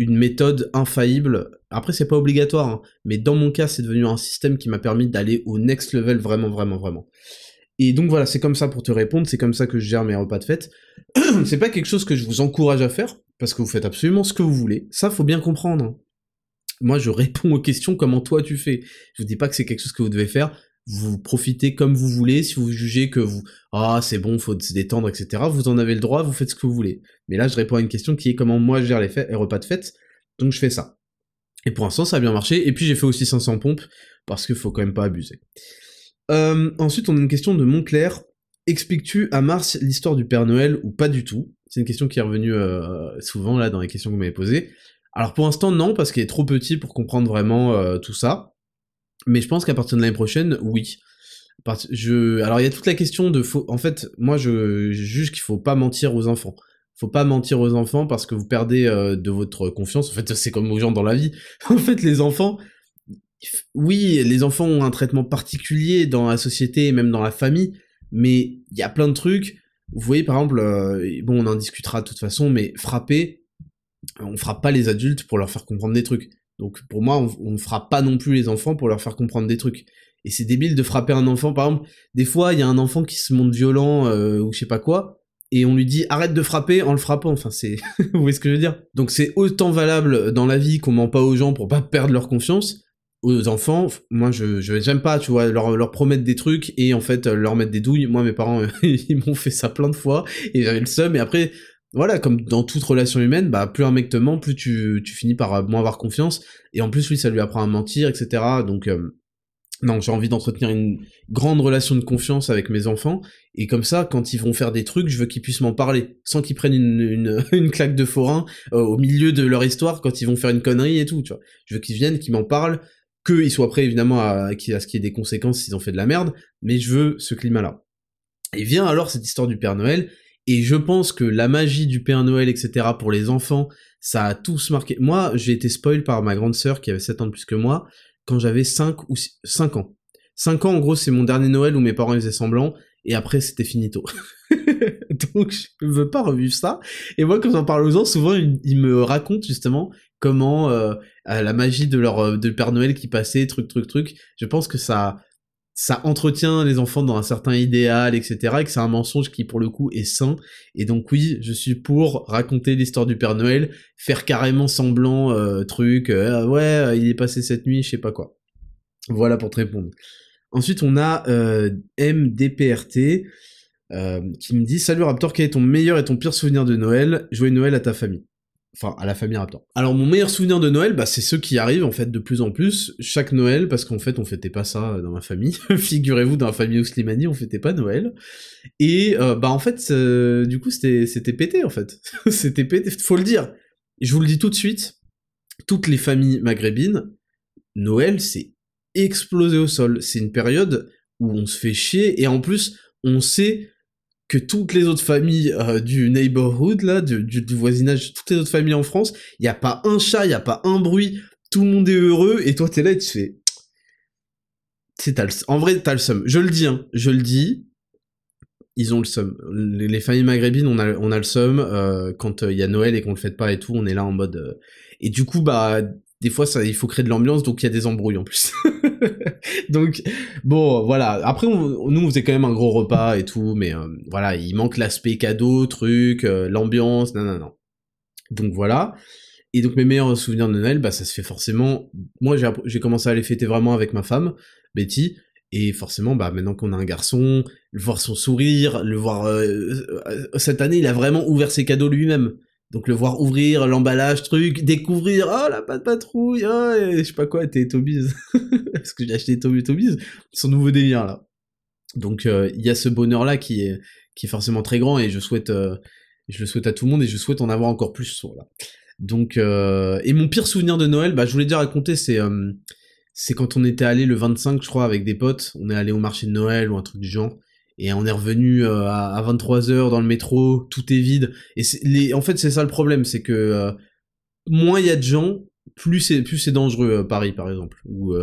une méthode infaillible. Après c'est pas obligatoire, hein, mais dans mon cas c'est devenu un système qui m'a permis d'aller au next level vraiment, vraiment, vraiment. Et donc voilà, c'est comme ça pour te répondre, c'est comme ça que je gère mes repas de fête. c'est pas quelque chose que je vous encourage à faire, parce que vous faites absolument ce que vous voulez. Ça, faut bien comprendre. Moi, je réponds aux questions comment toi tu fais? Je vous dis pas que c'est quelque chose que vous devez faire. Vous profitez comme vous voulez. Si vous jugez que vous, ah, c'est bon, faut se détendre, etc. Vous en avez le droit, vous faites ce que vous voulez. Mais là, je réponds à une question qui est comment moi je gère les, les repas de fête. Donc je fais ça. Et pour l'instant, ça a bien marché. Et puis j'ai fait aussi 500 pompes, parce qu'il faut quand même pas abuser. Euh, ensuite, on a une question de Montclair. Expliques-tu à Mars l'histoire du Père Noël ou pas du tout? C'est une question qui est revenue euh, souvent là dans les questions que vous m'avez posées. Alors pour l'instant non, parce qu'il est trop petit pour comprendre vraiment euh, tout ça. Mais je pense qu'à partir de l'année prochaine, oui. Alors il y a toute la question de faux. En fait, moi je, juge qu'il faut pas mentir aux enfants. faut pas mentir aux enfants parce que vous perdez de votre confiance. En fait, c'est comme aux gens dans la vie. en fait, les enfants, oui, les enfants ont un traitement particulier dans la société et même dans la famille, mais il y a plein de trucs. Vous voyez, par exemple, bon, on en discutera de toute façon, mais frapper, on frappe pas les adultes pour leur faire comprendre des trucs. Donc pour moi, on, on frappe pas non plus les enfants pour leur faire comprendre des trucs. Et c'est débile de frapper un enfant, par exemple. Des fois, il y a un enfant qui se montre violent euh, ou je sais pas quoi, et on lui dit arrête de frapper en le frappant. Enfin, c'est, vous voyez ce que je veux dire? Donc c'est autant valable dans la vie qu'on ment pas aux gens pour pas perdre leur confiance. Aux enfants, moi je j'aime pas, tu vois, leur, leur promettre des trucs et en fait leur mettre des douilles. Moi mes parents ils m'ont fait ça plein de fois et j'avais le seum. Et après voilà, comme dans toute relation humaine, bah plus un mec te ment, plus tu, tu finis par euh, moins avoir confiance. Et en plus, lui, ça lui apprend à mentir, etc. Donc, euh, non, j'ai envie d'entretenir une grande relation de confiance avec mes enfants. Et comme ça, quand ils vont faire des trucs, je veux qu'ils puissent m'en parler, sans qu'ils prennent une, une, claque de forain euh, au milieu de leur histoire quand ils vont faire une connerie et tout, tu vois. Je veux qu'ils viennent, qu'ils m'en parlent, qu'ils soient prêts évidemment à, à, ce qu'il y ait des conséquences s'ils ont fait de la merde, mais je veux ce climat-là. Et vient alors cette histoire du Père Noël, et je pense que la magie du Père Noël, etc., pour les enfants, ça a tous marqué. Moi, j'ai été spoil par ma grande sœur qui avait 7 ans de plus que moi, quand j'avais 5 ou 5 ans. 5 ans, en gros, c'est mon dernier Noël où mes parents faisaient semblant, et après, c'était finito. Donc, je veux pas revivre ça. Et moi, quand j'en parle aux gens, souvent, ils, me racontent justement comment euh, la magie de leur euh, de Père Noël qui passait, truc, truc, truc. Je pense que ça ça entretient les enfants dans un certain idéal, etc., et que c'est un mensonge qui, pour le coup, est sain. Et donc oui, je suis pour raconter l'histoire du Père Noël, faire carrément semblant, euh, truc, euh, ouais, il est passé cette nuit, je sais pas quoi. Voilà pour te répondre. Ensuite, on a euh, MDPRT, euh, qui me dit « Salut Raptor, quel est ton meilleur et ton pire souvenir de Noël? Jouer Noël à ta famille ?» Enfin, à la famille Raptor. Alors, mon meilleur souvenir de Noël, bah, c'est ceux qui arrivent, en fait, de plus en plus, chaque Noël, parce qu'en fait, on fêtait pas ça dans ma famille. Figurez-vous, dans la famille Ouslimani, on fêtait pas Noël. Et, euh, bah, en fait, euh, du coup, c'était, c'était pété, en fait. c'était pété, faut le dire. Je vous le dis tout de suite, toutes les familles maghrébines, Noël, c'est explosé au sol. C'est une période où on se fait chier, et en plus, on sait que toutes les autres familles euh, du neighborhood, là, du, voisinage, toutes les autres familles en France, il n'y a pas un chat, il n'y a pas un bruit, tout le monde est heureux, et toi t'es là et tu fais... Le... En vrai, t'as le seum. Je le dis, hein, je le dis, ils ont le seum. Les, familles maghrébines, on a, on a le seum, euh, quand il y a Noël et qu'on le fête pas et tout, on est là en mode... Euh, et du coup, bah, des fois, ça, il faut créer de l'ambiance, donc il y a des embrouilles en plus. donc bon, voilà. Après, on, nous on faisait quand même un gros repas et tout, mais euh, voilà, il manque l'aspect cadeau, truc, euh, l'ambiance, non, non, non. Donc voilà. Et donc mes meilleurs souvenirs de Noël, bah ça se fait forcément. Moi, j'ai commencé à les fêter vraiment avec ma femme, Betty. Et forcément, bah maintenant qu'on a un garçon, le voir son sourire, le voir euh, cette année, il a vraiment ouvert ses cadeaux lui-même. Donc le voir ouvrir l'emballage, truc, découvrir, oh la pâte patrouille, oh, je sais pas quoi, t'es Tobiz. Parce que j'ai acheté Tobiz, son nouveau délire là. Donc euh, il y a ce bonheur là qui est, qui est forcément très grand et je souhaite, euh, je le souhaite à tout le monde et je souhaite en avoir encore plus. Voilà. Donc, euh, et mon pire souvenir de Noël, bah je voulais déjà raconter, c'est c'est quand on était allé le 25, je crois, avec des potes, on est allé au marché de Noël ou un truc du genre et on est revenu euh, à, 23h dans le métro, tout est vide. Et les, en fait, c'est ça le problème, c'est que euh, moins il y a de gens, plus c'est plus c'est dangereux euh, Paris par exemple. Ou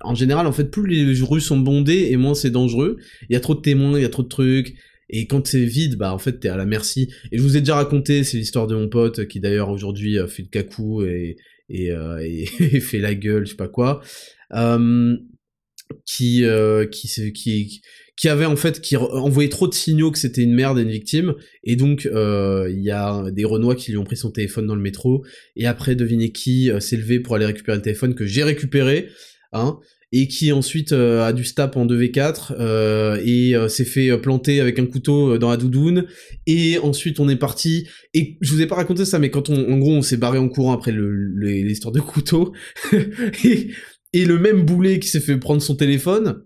en général, en fait, plus les rues sont bondées et moins c'est dangereux. Il y a trop de témoins, il y a trop de trucs. Et quand c'est vide, bah en fait t'es à la merci. Et je vous ai déjà raconté, c'est l'histoire de mon pote qui d'ailleurs aujourd'hui fait le cacou et et, et, fait la gueule, je sais pas quoi. qui qui qui qui avait en fait qui envoyait trop de signaux que c'était une merde et une victime. Et donc euh, il y a des Renois qui lui ont pris son téléphone dans le métro. Et après devinez qui euh, s'est levé pour aller récupérer le téléphone que j'ai récupéré hein et qui ensuite euh, a dû stap en 2v4 euh, et s'est fait planter avec un couteau dans la doudoune. Et ensuite on est parti. Et je vous ai pas raconté ça mais quand on en gros on s'est barré en courant après l'histoire de couteau. Et le même boulet qui s'est fait prendre son téléphone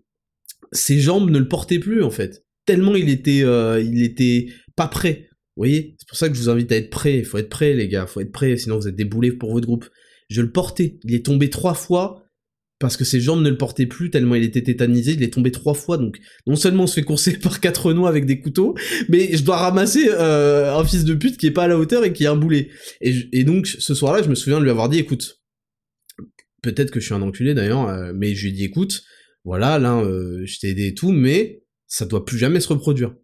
ses jambes ne le portaient plus en fait. Tellement il était, euh, il était pas prêt. Vous voyez? C'est pour ça que je vous invite à être prêt. Il faut être prêt les gars, faut être prêt, sinon vous êtes déboulés pour votre groupe. Je le portais. Il est tombé trois fois. parce que ses jambes ne le portaient plus tellement il était tétanisé, il est tombé trois fois, donc non seulement on se fait courser par quatre renois avec des couteaux, mais je dois ramasser euh, un fils de pute qui est pas à la hauteur et qui a un boulet. Et, donc ce soir-là, je me souviens de lui avoir dit, écoute, peut-être que je suis un enculé d'ailleurs, euh, mais je lui ai dit, écoute, voilà, là, euh, je t'ai aidé et tout, mais ça doit plus jamais se reproduire.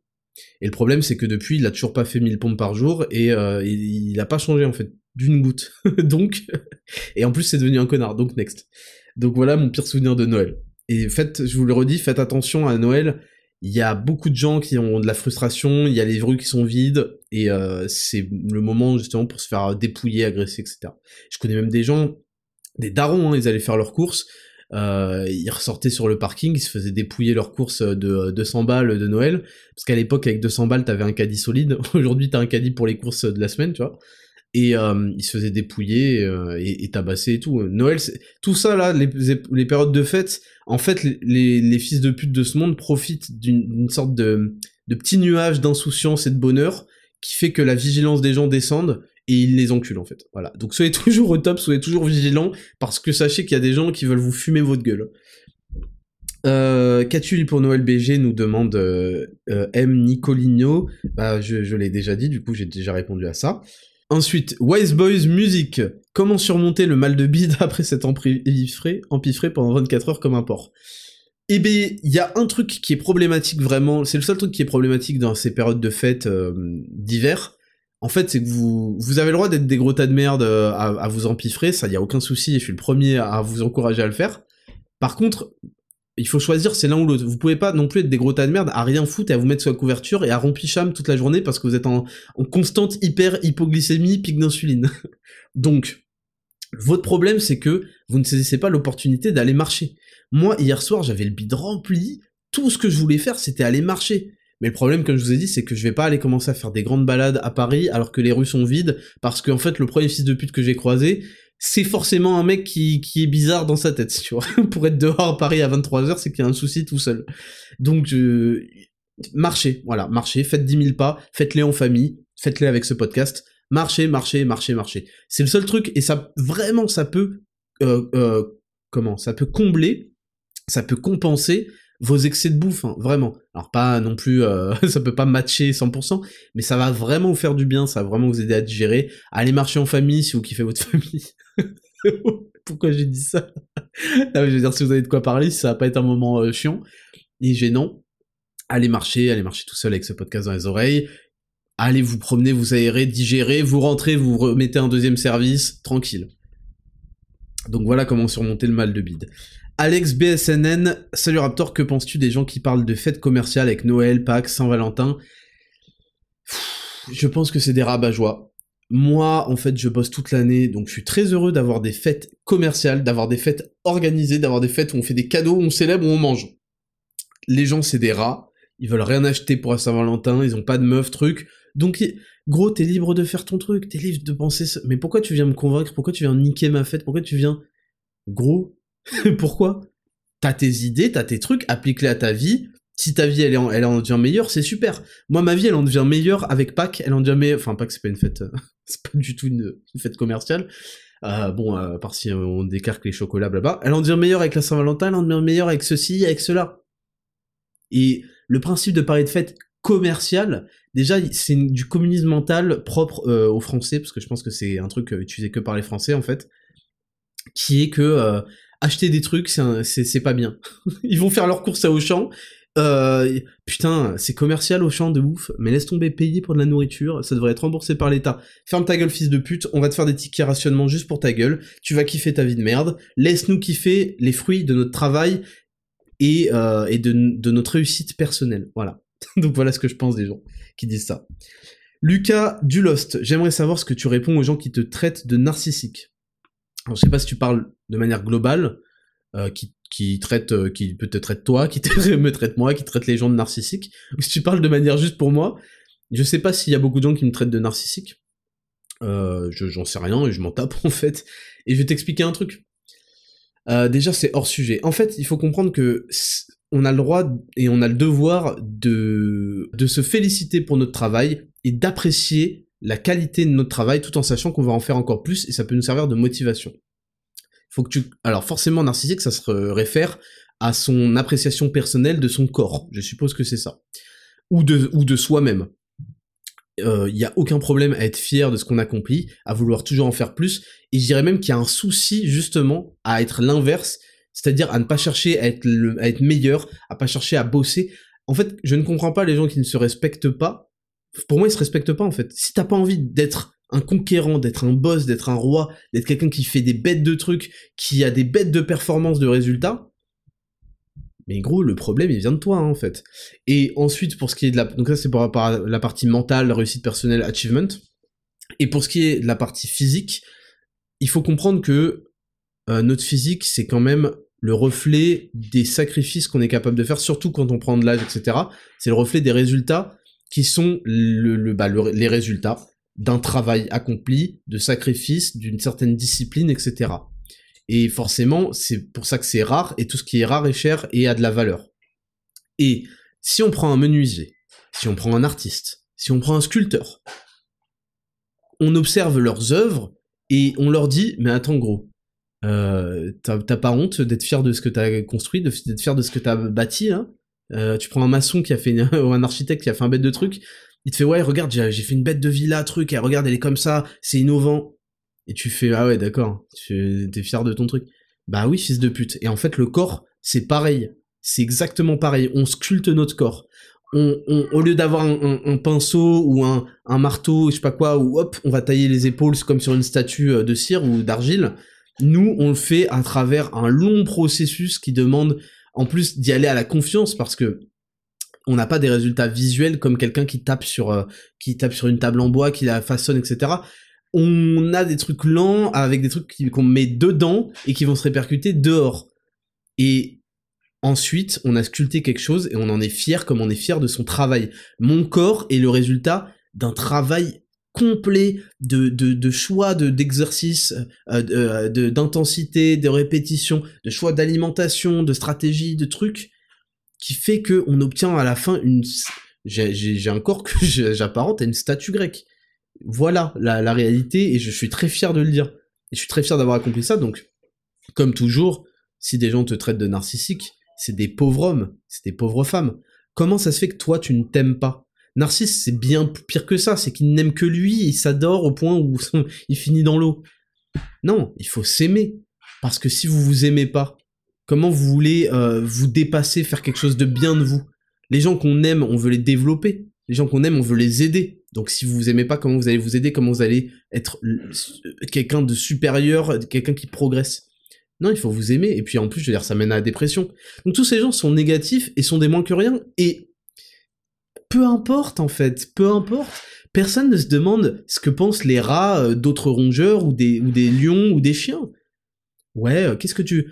Et le problème, c'est que depuis, il a toujours pas fait 1000 pompes par jour et il, il a pas changé en fait d'une goutte. donc, et en plus, c'est devenu un connard. Donc next. Donc voilà mon pire souvenir de Noël. Et faites, je vous le redis, faites attention à Noël. Il y a beaucoup de gens qui ont de la frustration, il y a les rues qui sont vides, et euh, c'est le moment justement pour se faire dépouiller, agresser, etc. Je connais même des gens, des darons, hein, ils allaient faire leurs courses, euh, ils ressortaient sur le parking, ils se faisaient dépouiller leurs courses de 200 balles de Noël, parce qu'à l'époque avec 200 balles t'avais un caddie solide, aujourd'hui t'as un caddie pour les courses de la semaine, tu vois. Et euh, il se faisait dépouiller euh, et, tabasser et tout. Noël, tout ça là, les, périodes de fête, en fait, les, les, fils de pute de ce monde profitent d'une sorte de, de petit nuage d'insouciance et de bonheur qui fait que la vigilance des gens descende et ils les enculent en fait. Voilà. Donc soyez toujours au top, soyez toujours vigilants parce que sachez qu'il y a des gens qui veulent vous fumer votre gueule. Euh, Qu'as-tu pour Noël BG nous demande euh, euh, M Nicolino. Bah, je, l'ai déjà dit, du coup j'ai déjà répondu à ça. Ensuite, Wise Boys Music. Comment surmonter le mal de bide après s'être empiffré, empiffré pendant 24 heures comme un porc? Eh bien, il y a un truc qui est problématique vraiment, c'est le seul truc qui est problématique dans ces périodes de fête euh, d'hiver. En fait, c'est que vous, vous avez le droit d'être des gros tas de merde euh, à, vous empiffrer, ça y a aucun souci, et je suis le premier à vous encourager à le faire. Par contre, il faut choisir, c'est l'un ou l'autre. Vous pouvez pas non plus être des gros tas de merde à rien foutre et à vous mettre sur la couverture et à rompicham toute la journée parce que vous êtes en, constante hyper hypoglycémie, pic d'insuline. Donc, votre problème, c'est que vous ne saisissez pas l'opportunité d'aller marcher. Moi, hier soir, j'avais le bide rempli. Tout ce que je voulais faire, c'était aller marcher. Mais le problème, comme je vous ai dit, c'est que je vais pas aller commencer à faire des grandes balades à Paris alors que les rues sont vides, parce qu'en fait, le premier fils de pute que j'ai croisé, c'est forcément un mec qui, qui est bizarre dans sa tête. Pour être dehors à Paris à 23h, c'est qu'il y a un souci tout seul. Donc, marchez, voilà, marchez, faites 10 000 pas, faites-les en famille, faites-les avec ce podcast. Marchez, marchez, marchez, marchez. C'est le seul truc, et ça, vraiment, ça peut, euh, euh, comment, ça peut combler, ça peut compenser vos excès de bouffe, hein, vraiment. Alors pas non plus, euh, ça peut pas matcher 100%, mais ça va vraiment vous faire du bien, ça va vraiment vous aider à digérer. Allez marcher en famille si vous kiffez votre famille. Pourquoi j'ai dit ça? Je veux dire, si vous avez de quoi parler, ça va pas être un moment euh, chiant et gênant, allez marcher, allez marcher tout seul avec ce podcast dans les oreilles. Allez vous promener, vous aérer, digérer, vous rentrez, vous remettez un deuxième service, tranquille. Donc voilà comment surmonter le mal de bide. Alex BSNN, salut Raptor, que penses-tu des gens qui parlent de fêtes commerciales avec Noël, Pâques, Saint-Valentin? Je pense que c'est des rabat-joie. Moi, en fait, je bosse toute l'année, donc je suis très heureux d'avoir des fêtes commerciales, d'avoir des fêtes organisées, d'avoir des fêtes où on fait des cadeaux, où on célèbre, où on mange. Les gens, c'est des rats, ils veulent rien acheter pour Saint-Valentin, ils ont pas de meuf, truc. Donc, gros, t'es libre de faire ton truc, t'es libre de penser. Mais pourquoi tu viens me convaincre? Pourquoi tu viens niquer ma fête? Pourquoi tu viens... Gros, Pourquoi? T'as tes idées, t'as tes trucs, applique-les à ta vie. Si ta vie elle, en, elle en devient meilleure, c'est super. Moi, ma vie elle en devient meilleure avec Pâques, elle en devient meilleure. Enfin, Pâques c'est pas une fête, c'est pas du tout une, fête commerciale. Euh, bon, à part si on décarque les chocolats, blabla. Elle en devient meilleure avec la Saint-Valentin, elle en devient meilleure avec ceci, avec cela. Et le principe de parler de fête commerciale, déjà, c'est du communisme mental propre euh, aux Français, parce que je pense que c'est un truc euh, utilisé que par les Français, en fait, qui est que acheter des trucs, c'est pas bien. Ils vont faire leurs courses à Auchan. Euh, putain, c'est commercial Auchan de ouf, mais laisse tomber payer pour de la nourriture, ça devrait être remboursé par l'État. Ferme ta gueule, fils de pute, on va te faire des tickets rationnement juste pour ta gueule, tu vas kiffer ta vie de merde, laisse-nous kiffer les fruits de notre travail et, euh, de, de notre réussite personnelle. Voilà. Donc voilà ce que je pense des gens qui disent ça. Lucas du Lost, j'aimerais savoir ce que tu réponds aux gens qui te traitent de narcissique. Alors, je sais pas si tu parles de manière globale, euh, qui, traite, euh, qui peut te traiter toi, qui me traite moi, qui traite les gens de narcissiques, ou si tu parles de manière juste pour moi, je sais pas s'il y a beaucoup de gens qui me traitent de narcissique. Euh, j'en sais rien et je m'en tape en fait. Et je vais t'expliquer un truc. Déjà, c'est hors sujet. En fait, il faut comprendre que on a le droit et on a le devoir de, de se féliciter pour notre travail et d'apprécier la qualité de notre travail tout en sachant qu'on va en faire encore plus et ça peut nous servir de motivation. Faut que tu, alors forcément narcissique, ça se réfère à son appréciation personnelle de son corps. Je suppose que c'est ça. Ou de, ou de soi-même. Il euh, n'y a aucun problème à être fier de ce qu'on accomplit, à vouloir toujours en faire plus, et je dirais même qu'il y a un souci justement à être l'inverse, c'est-à-dire à ne pas chercher à être, le, à être meilleur, à pas chercher à bosser. En fait, je ne comprends pas les gens qui ne se respectent pas. Pour moi, ils se respectent pas en fait. Si t'as pas envie d'être un conquérant, d'être un boss, d'être un roi, d'être quelqu'un qui fait des bêtes de trucs, qui a des bêtes de performance, de résultats, mais gros, le problème, il vient de toi, hein, en fait. Et ensuite, pour ce qui est de la... Donc ça, c'est à la partie mentale, réussite personnelle, achievement. Et pour ce qui est de la partie physique, il faut comprendre que euh, notre physique, c'est quand même le reflet des sacrifices qu'on est capable de faire, surtout quand on prend de l'âge, etc. C'est le reflet des résultats qui sont bah, les résultats d'un travail accompli, de sacrifices, d'une certaine discipline, etc. Et forcément, c'est pour ça que c'est rare, et tout ce qui est rare est cher et a de la valeur. Et si on prend un menuisier, si on prend un artiste, si on prend un sculpteur, on observe leurs œuvres et on leur dit, mais attends gros, euh, t'as pas honte d'être fier de ce que t'as construit, d'être fier de ce que t'as bâti, hein? Euh, tu prends un maçon qui a fait ou un architecte qui a fait un bête de truc, il te fait ouais regarde j'ai fait une bête de villa truc, et regarde elle est comme ça, c'est innovant et tu fais ah ouais d'accord, tu es fier de ton truc. Bah oui fils de pute. Et en fait le corps c'est pareil, c'est exactement pareil. On sculpte notre corps. On, au lieu d'avoir un, pinceau ou un, un, marteau, je sais pas quoi, ou hop, on va tailler les épaules comme sur une statue euh, de cire ou d'argile. Nous, on le fait à travers un long processus qui demande, en plus, d'y aller à la confiance parce que on n'a pas des résultats visuels comme quelqu'un qui tape sur euh, qui tape sur une table en bois, qui la façonne, etc on a des trucs lents avec des trucs qu'on met dedans et qui vont se répercuter dehors. Et ensuite, on a sculpté quelque chose et on en est fier comme on est fier de son travail. Mon corps est le résultat d'un travail complet de, de, choix de d'exercice, euh, euh, d'intensité, de, répétition, de choix d'alimentation, de stratégie, de trucs qui fait que on obtient à la fin une j'ai un corps que j'apparente à une statue grecque voilà la, réalité et je suis très fier de le dire. Et je suis très fier d'avoir accompli ça. Donc, comme toujours, si des gens te traitent de narcissique, c'est des pauvres hommes, c'est des pauvres femmes. Comment ça se fait que toi tu ne t'aimes pas? Narcisse, c'est bien pire que ça, c'est qu'il n'aime que lui, il s'adore au point où il finit dans l'eau. Non, il faut s'aimer. Parce que si vous vous aimez pas, comment vous voulez euh, vous dépasser, faire quelque chose de bien de vous? Les gens qu'on aime, on veut les développer. Les gens qu'on aime, on veut les aider. Donc si vous vous aimez pas, comment vous allez vous aider? Comment vous allez être quelqu'un de supérieur, quelqu'un qui progresse? Non, il faut vous aimer. Et puis en plus, je veux dire, ça mène à la dépression. Donc tous ces gens sont négatifs et sont des moins que rien. Et peu importe en fait, peu importe. Personne ne se demande ce que pensent les rats euh, d'autres rongeurs ou des, lions ou des chiens. Ouais, euh, qu'est-ce que tu...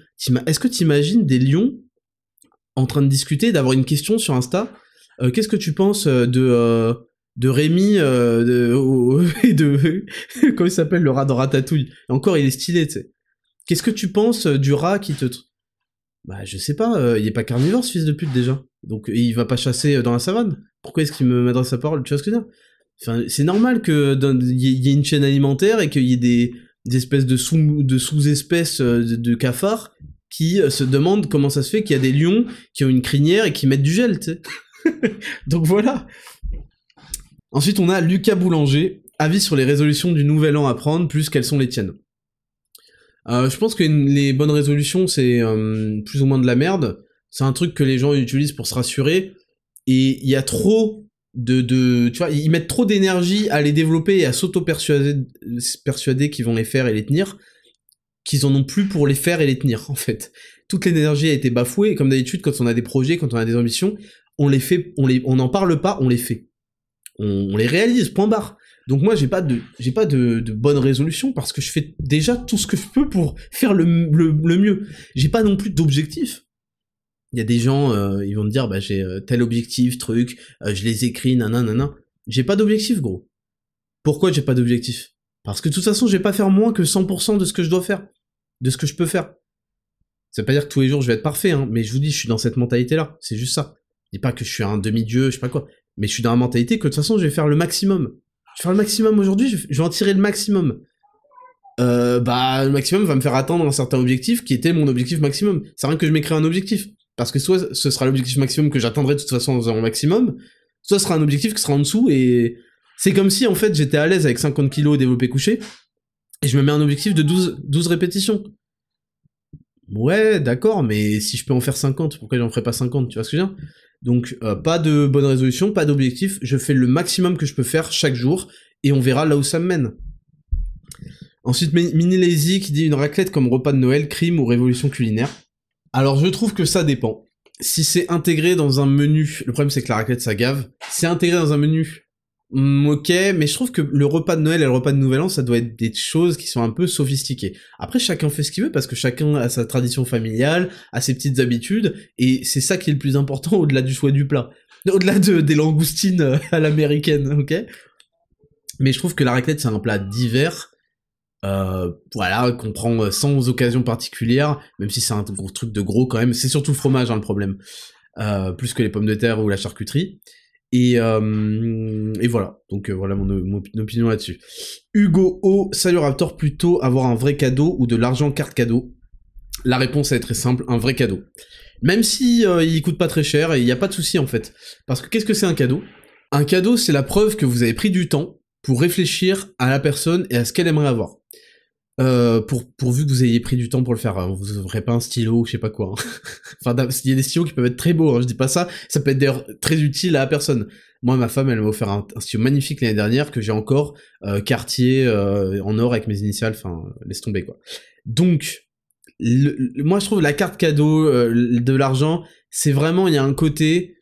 Est-ce que tu imagines des lions en train de discuter, d'avoir une question sur Insta? Euh, Qu'est-ce que tu penses de Rémi et de comment il s'appelle le rat de Ratatouille? Encore il est stylé, tu sais. Qu'est-ce que tu penses du rat qui te bah je sais pas, il est pas carnivore ce fils de pute déjà. Donc il va pas chasser dans la savane. Pourquoi est-ce qu'il me m'adresse sa parole Tu vois ce que je veux dire? Enfin, c'est normal que il y, ait une chaîne alimentaire et qu'il y ait des, espèces de sous de sous-espèces de, de cafards qui se demandent comment ça se fait qu'il y a des lions qui ont une crinière et qui mettent du gel, tu sais. Donc voilà. Ensuite, on a Lucas Boulanger, avis sur les résolutions du nouvel an à prendre, plus quelles sont les tiennes? Euh, je pense que les bonnes résolutions, c'est euh, plus ou moins de la merde. C'est un truc que les gens utilisent pour se rassurer. Et il y a trop de, de... Tu vois, ils mettent trop d'énergie à les développer et à s'auto-persuader persuader qu'ils vont les faire et les tenir, qu'ils en ont plus pour les faire et les tenir, en fait. Toute l'énergie a été bafouée, et comme d'habitude, quand on a des projets, quand on a des ambitions, on les fait, on les, on n'en parle pas, on les fait on, les réalise, point barre. Donc moi j'ai pas de j'ai pas de, de bonne résolution parce que je fais déjà tout ce que je peux pour faire le, le, mieux. J'ai pas non plus d'objectif. Il y a des gens, euh, ils vont me dire bah j'ai euh, tel objectif, truc, euh, je les écris, nanana. J'ai pas d'objectif gros. Pourquoi j'ai pas d'objectif? Parce que de toute façon je vais pas faire moins que 100% de ce que je dois faire, de ce que je peux faire. Ça veut pas dire que tous les jours je vais être parfait, hein, mais je vous dis je suis dans cette mentalité là, c'est juste ça. Dis pas que je suis un demi-dieu, je sais pas quoi. Mais je suis dans la mentalité que de toute façon, je vais faire le maximum. Je vais faire le maximum aujourd'hui, je vais en tirer le maximum. euh, bah le maximum va me faire atteindre un certain objectif qui était mon objectif maximum. C'est rien que je m'écris un objectif. Parce que soit ce sera l'objectif maximum que j'atteindrai de toute façon dans un maximum, soit ce sera un objectif qui sera en dessous et c'est comme si en fait j'étais à l'aise avec 50 kilos développé couché et je me mets un objectif de 12, 12 répétitions. Ouais, d'accord, mais si je peux en faire 50, pourquoi j'en ferais pas 50, tu vois ce que je veux dire? Donc, euh, pas de bonne résolution, pas d'objectif, je fais le maximum que je peux faire chaque jour, et on verra là où ça me mène. Ensuite, Mini Lazy qui dit une raclette comme repas de Noël, crime ou révolution culinaire. Alors, je trouve que ça dépend. Si c'est intégré dans un menu, le problème c'est que la raclette ça gave, c'est intégré dans un menu Mm, ok, mais je trouve que le repas de Noël et le repas de Nouvel An, ça doit être des choses qui sont un peu sophistiquées. Après, chacun fait ce qu'il veut parce que chacun a sa tradition familiale, a ses petites habitudes, et c'est ça qui est le plus important au-delà du choix du plat. Au-delà de, des langoustines euh, à l'américaine, ok? Mais je trouve que la raclette, c'est un plat divers, euh, voilà, qu'on prend euh, sans occasion particulière, même si c'est un gros truc de gros quand même. C'est surtout le fromage, hein, le problème. Euh, plus que les pommes de terre ou la charcuterie. Et, voilà, donc voilà mon, opinion là-dessus. Hugo O, salut Raptor, plutôt avoir un vrai cadeau ou de l'argent carte cadeau? La réponse est très simple, un vrai cadeau. Même si il coûte pas très cher et il n'y a pas de souci en fait. Parce que qu'est-ce que c'est un cadeau? Un cadeau, c'est la preuve que vous avez pris du temps pour réfléchir à la personne et à ce qu'elle aimerait avoir. Euh, pour, pourvu que vous ayez pris du temps pour le faire, hein. vous n'aurez pas un stylo ou je sais pas quoi. Hein. enfin, il y a des stylos qui peuvent être très beaux, hein, je dis pas ça, ça peut être d'ailleurs très utile à personne. Moi, ma femme, elle m'a offert un, stylo magnifique l'année dernière que j'ai encore, euh, quartier euh, en or avec mes initiales, enfin, laisse tomber quoi. Donc, moi je trouve la carte cadeau euh, de l'argent, c'est vraiment, il y a un côté,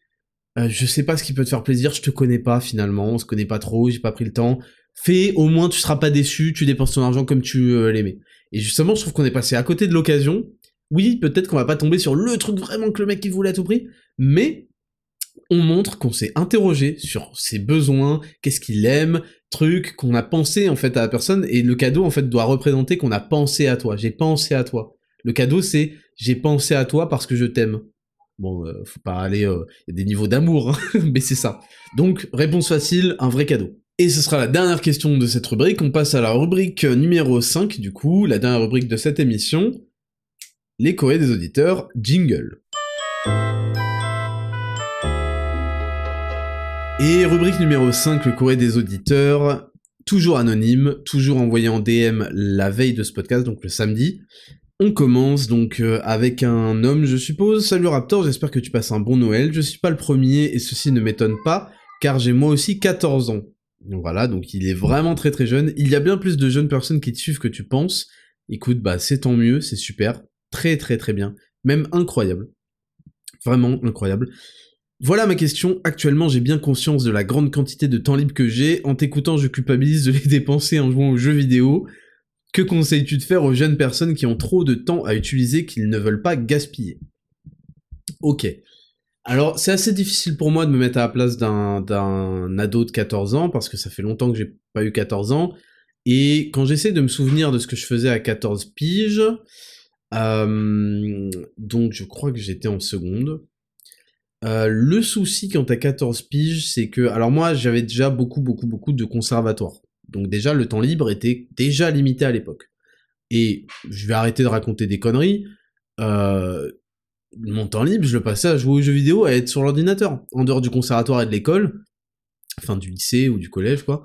je sais pas ce qui peut te faire plaisir, je te connais pas finalement, on se connaît pas trop, j'ai pas pris le temps, fais, au moins tu seras pas déçu, tu dépenses ton argent comme tu euh, l'aimais. Et justement, je trouve qu'on est passé à côté de l'occasion. Oui, peut-être qu'on va pas tomber sur le truc vraiment que le mec il voulait à tout prix, mais on montre qu'on s'est interrogé sur ses besoins, qu'est-ce qu'il aime, truc qu'on a pensé en fait à la personne, et le cadeau en fait doit représenter qu'on a pensé à toi. J'ai pensé à toi. Le cadeau c'est j'ai pensé à toi parce que je t'aime. Bon, euh, faut pas aller, euh, il des niveaux d'amour, hein, mais c'est ça. Donc réponse facile, un vrai cadeau. Et ce sera la dernière question de cette rubrique. On passe à la rubrique numéro 5, du coup, la dernière rubrique de cette émission. Les courriers des auditeurs, jingle. Et rubrique numéro 5, le courrier des auditeurs, toujours anonyme, toujours envoyé en DM la veille de ce podcast, donc le samedi. On commence donc euh, avec un homme, je suppose. Salut Raptor, j'espère que tu passes un bon Noël. Je suis pas le premier et ceci ne m'étonne pas, car j'ai moi aussi 14 ans. Voilà, donc il est vraiment très très jeune. Il y a bien plus de jeunes personnes qui te suivent que tu penses. Écoute, bah c'est tant mieux, c'est super. Très très très bien. Même incroyable. Vraiment incroyable. Voilà ma question. Actuellement, j'ai bien conscience de la grande quantité de temps libre que j'ai. En t'écoutant, je culpabilise de les dépenser en jouant aux jeux vidéo. Que conseilles-tu de faire aux jeunes personnes qui ont trop de temps à utiliser qu'ils ne veulent pas gaspiller? Ok. Alors, c'est assez difficile pour moi de me mettre à la place d'un ado de 14 ans, parce que ça fait longtemps que j'ai pas eu 14 ans, et quand j'essaie de me souvenir de ce que je faisais à 14 piges, euh, donc je crois que j'étais en seconde, euh, le souci quand t'as 14 piges, c'est que, alors moi j'avais déjà beaucoup beaucoup beaucoup de conservatoires, donc déjà le temps libre était déjà limité à l'époque. Et je vais arrêter de raconter des conneries, euh, mon temps libre, je le passais à jouer aux jeux vidéo, à être sur l'ordinateur. En dehors du conservatoire et de l'école, enfin du lycée ou du collège, quoi,